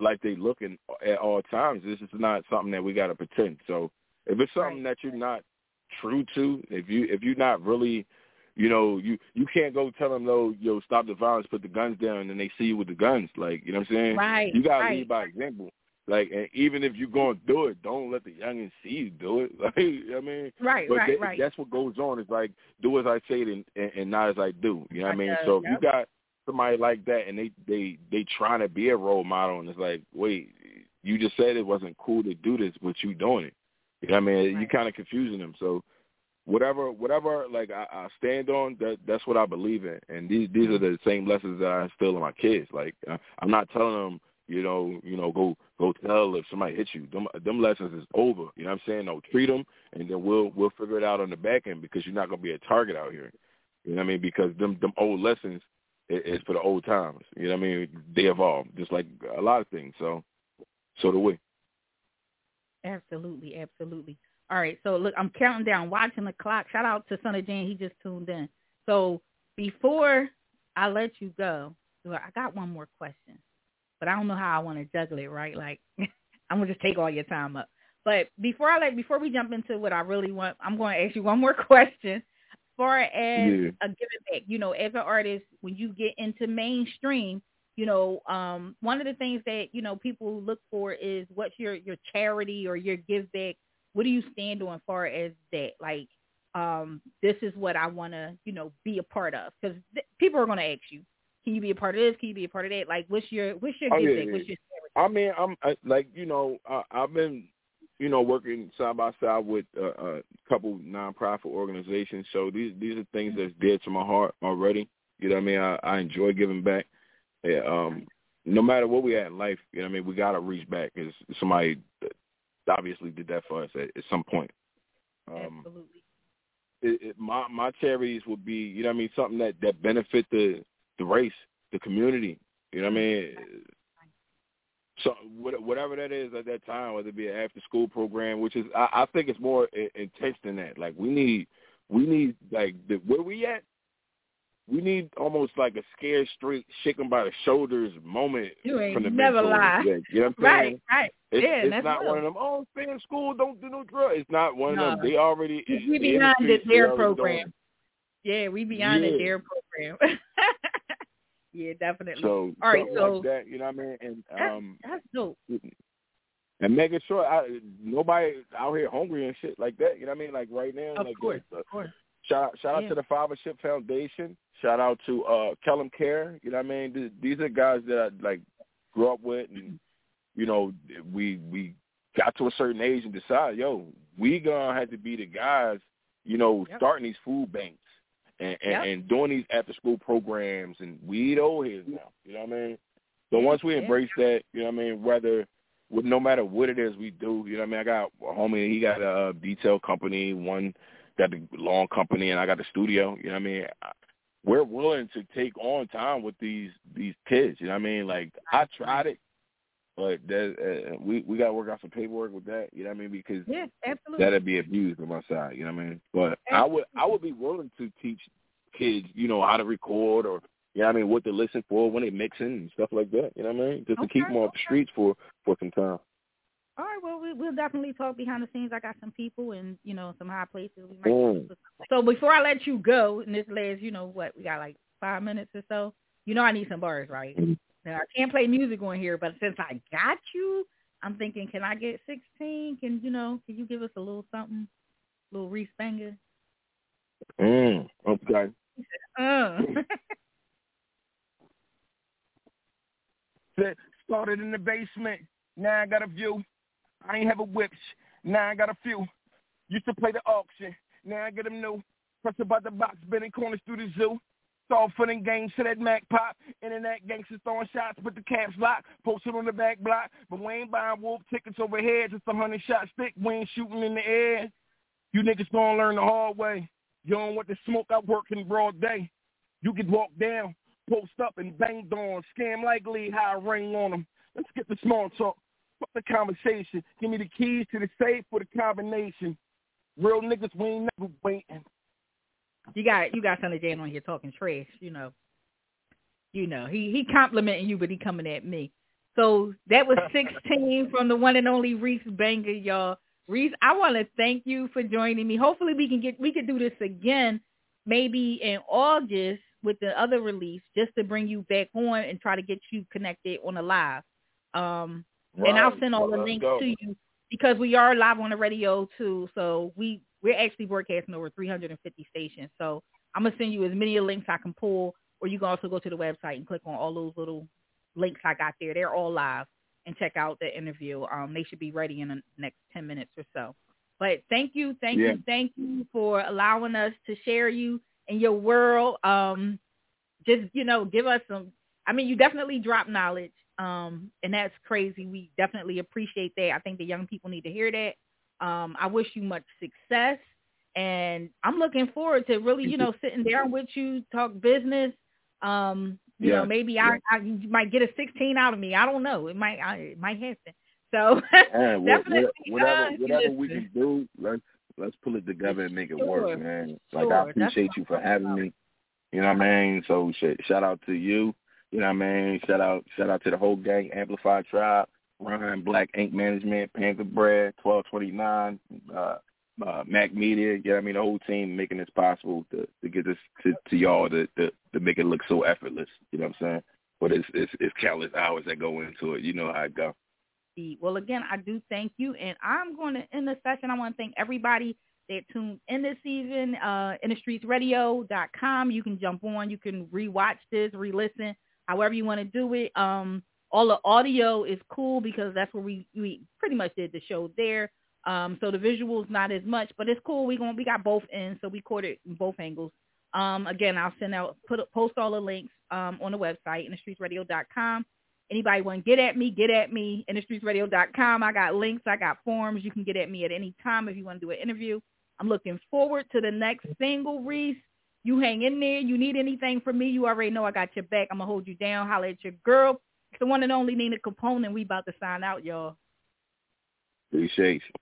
like they looking at all times, this is not something that we got to pretend. So if it's something that you're not true to, if you if you're not really, you know, you you can't go tell them no, yo, stop the violence, put the guns down, and they see you with the guns. Like you know what I'm saying? Right, You gotta right. lead by example. Like, and even if you're gonna do it, don't let the youngins see you do it. Like, you know what I mean, Right, but right, that- right. that's what goes on. It's like do as I say and, and, and not as I do. You know what I mean? I So know, if you got somebody like that and they they they trying to be a role model and it's like, wait, you just said it wasn't cool to do this, but you doing it. You know what I mean? You kind of confusing them. So whatever whatever like I, I stand on, that that's what I believe in. And these these are the same lessons that I instill in my kids. Like uh, I'm not telling them, you know, you know, go go tell if somebody hits you. Them them lessons is over. You know what I'm saying? No, treat them, and then we'll we'll figure it out on the back end because you're not gonna be a target out here. You know what I mean? Because them them old lessons i- is for the old times. You know what I mean? They evolve just like a lot of things. So so do we. Absolutely, absolutely. All right, so look, I'm counting down, watching the clock. Shout out to Son of Jan, he just tuned in. So before I let you go, I got one more question, but I don't know how I want to juggle it. Right, like I'm gonna just take all your time up. But before I like before we jump into what I really want, I'm going to ask you one more question. As far as Yeah. a giving back, you know, as an artist, when you get into mainstream, you know, um, one of the things that you know people look for is what's your your charity or your give back. What do you stand on as far as that? Like, um, this is what I want to, you know, be a part of because th- people are going to ask you, can you be a part of this? Can you be a part of that? Like, what's your what's your Oh, yeah, yeah, What's your I mean, I'm I, like you know, I, I've been you know working side by side with uh, a couple nonprofit organizations. So these these are things that's dear to my heart already. You know what I mean? I, I enjoy giving back. Yeah, um, no matter what we at in life, you know what I mean. We gotta reach back because somebody obviously did that for us at, at some point. Um, Absolutely. it, it, my my charities would be, you know what I mean, something that that benefit the the race, the community. You know what I mm-hmm. mean? So whatever that is at that time, whether it be an after school program, which is I, I think it's more intense than that. Like we need we need like the, where we at. We need almost like a scared straight, shaken by the shoulders moment You ain't from the never lie. Yeah, you know what I'm Right, saying? right. It's, yeah, it's that's not real. one of them. Oh, stay in school, don't do no drugs. It's not one No. of them. They already We behind the DARE program. Yeah, we beyond the DARE program. yeah, definitely. So All right, so like that, you know what I mean? And that's, um that's dope. and making sure I nobody out here hungry and shit like that. You know what I mean? Like right now, Of like course, uh, of course. shout out shout out Yeah. to the Fathership Foundation. Shout out to uh Kellum Care. You know what I mean? Th- These are guys that I like grew up with and you know, we we got to a certain age and decided, yo, we gonna have to be the guys, you know, Yep. starting these food banks and, and, Yep. and doing these after school programs and we the old heads now. You know what I mean? So once we embrace that, you know what I mean, whether with no matter what it is we do, you know what I mean? I got a homie, he got a detail company, one got the lawn company and I got the studio, you know what I mean? I- We're willing to take on time with these these kids, you know what I mean? Like I tried it, but that, uh, we we got to work out some paperwork with that, you know what I mean? Because Yeah, absolutely. that'd be abused on my side, you know what I mean? But I would I would be willing to teach kids, you know, how to record or you know what I mean, what to listen for when they mixing and stuff like that, you know what I mean? Just to keep them off the streets for for some time. All right, well, we, we'll definitely talk behind the scenes. I got some people and you know some high places. We might Mm. So before I let you go, in this last, you know what, we got like five minutes or so. You know I need some bars, right? Mhm. Now I can't play music on here, but since I got you, I'm thinking, can I get 16? Can you know? Can you give us a little something, a little Reese Banga? Mm, okay. Uh. Started in the basement, now I got a view. I ain't have a whip, now I got a few. Used to play the auction, now I get them new. Press about the box, bending corners through the zoo. Soft footing games to that Mac pop. Internet gangsters throwing shots, but the caps lock. Posted on the back block. But we ain't buying wolf tickets overhead. Just a hundred shot stick. We ain't shooting in the air. You niggas gonna learn the hard way. You don't want the smoke, I work in broad day. You can walk down, post up, and bang on. Scam likely I ring on them. Let's get the small talk. Fuck the conversation. Give me the keys to the safe for the combination. Real niggas, we ain't never waiting. You got you got Sonny Jan on here talking trash, you know. You know, he he complimenting you, but he coming at me. So that was 16 from the one and only Reese Banga, y'all. Reese, I want to thank you for joining me. Hopefully we can get we can do this again, maybe in August with the other release, just to bring you back on and try to get you connected on a live. Um, Right. and I'll send all the links go. to you because we are live on the radio too. So we we're actually broadcasting over 350 stations. So I'm gonna send you as many links I can pull, or you can also go to the website and click on all those little links I got there. They're all live and check out the interview. Um, they should be ready in the next 10 minutes or so. But thank you, thank Yeah. you, thank you for allowing us to share you and your world. Um, just you know, give us some. I mean, you definitely drop knowledge, um, and that's crazy. We definitely appreciate that. I think the young people need to hear that. Um, I wish you much success, and I'm looking forward to really, you know, sitting down with you, talk business. Um, you know, Yeah. maybe I, I you might get a 16 out of me. I don't know. It might, I, it might happen. So Man, definitely, whatever uh, whatever we can do, let's let's pull it together and make it Sure. work, man. Like Sure. I appreciate what you for having about. me. You know what I mean? So sh- shout out to you. You know what I mean? Shout out shout out to the whole gang, Amplified Tribe, Ryan Black Ink Management, Panther Bread, twelve twenty nine, uh uh Mac Media, what I mean, the whole team making this possible to to get this to, to y'all to, to to make it look so effortless. You know what I'm saying? But it's it's it's countless hours that go into it. You know how it go. Well, again, I do thank you, and I'm going to end the session. I want to thank everybody that tuned in this season. Uh, InTheStreetsRadio.com. You can jump on. You can rewatch this, re-listen, however you want to do it. Um, all the audio is cool because that's where we we pretty much did the show there. Um, so the visuals not as much, but it's cool. We going we got both ends, so we caught it both angles. Um, again, I'll send out put post all the links um, on the website, InTheStreetsRadio.com. Anybody want to get at me, get at me, InTheStreetsRadio.com. I got links. I got forms. You can get at me at any time if you want to do an interview. I'm looking forward to the next single, Reese. You hang in there. You need anything from me, you already know I got your back. I'm to hold you down. Holler at your girl. It's the one and only Nina Capone, and we about to sign out, y'all. Appreciate you.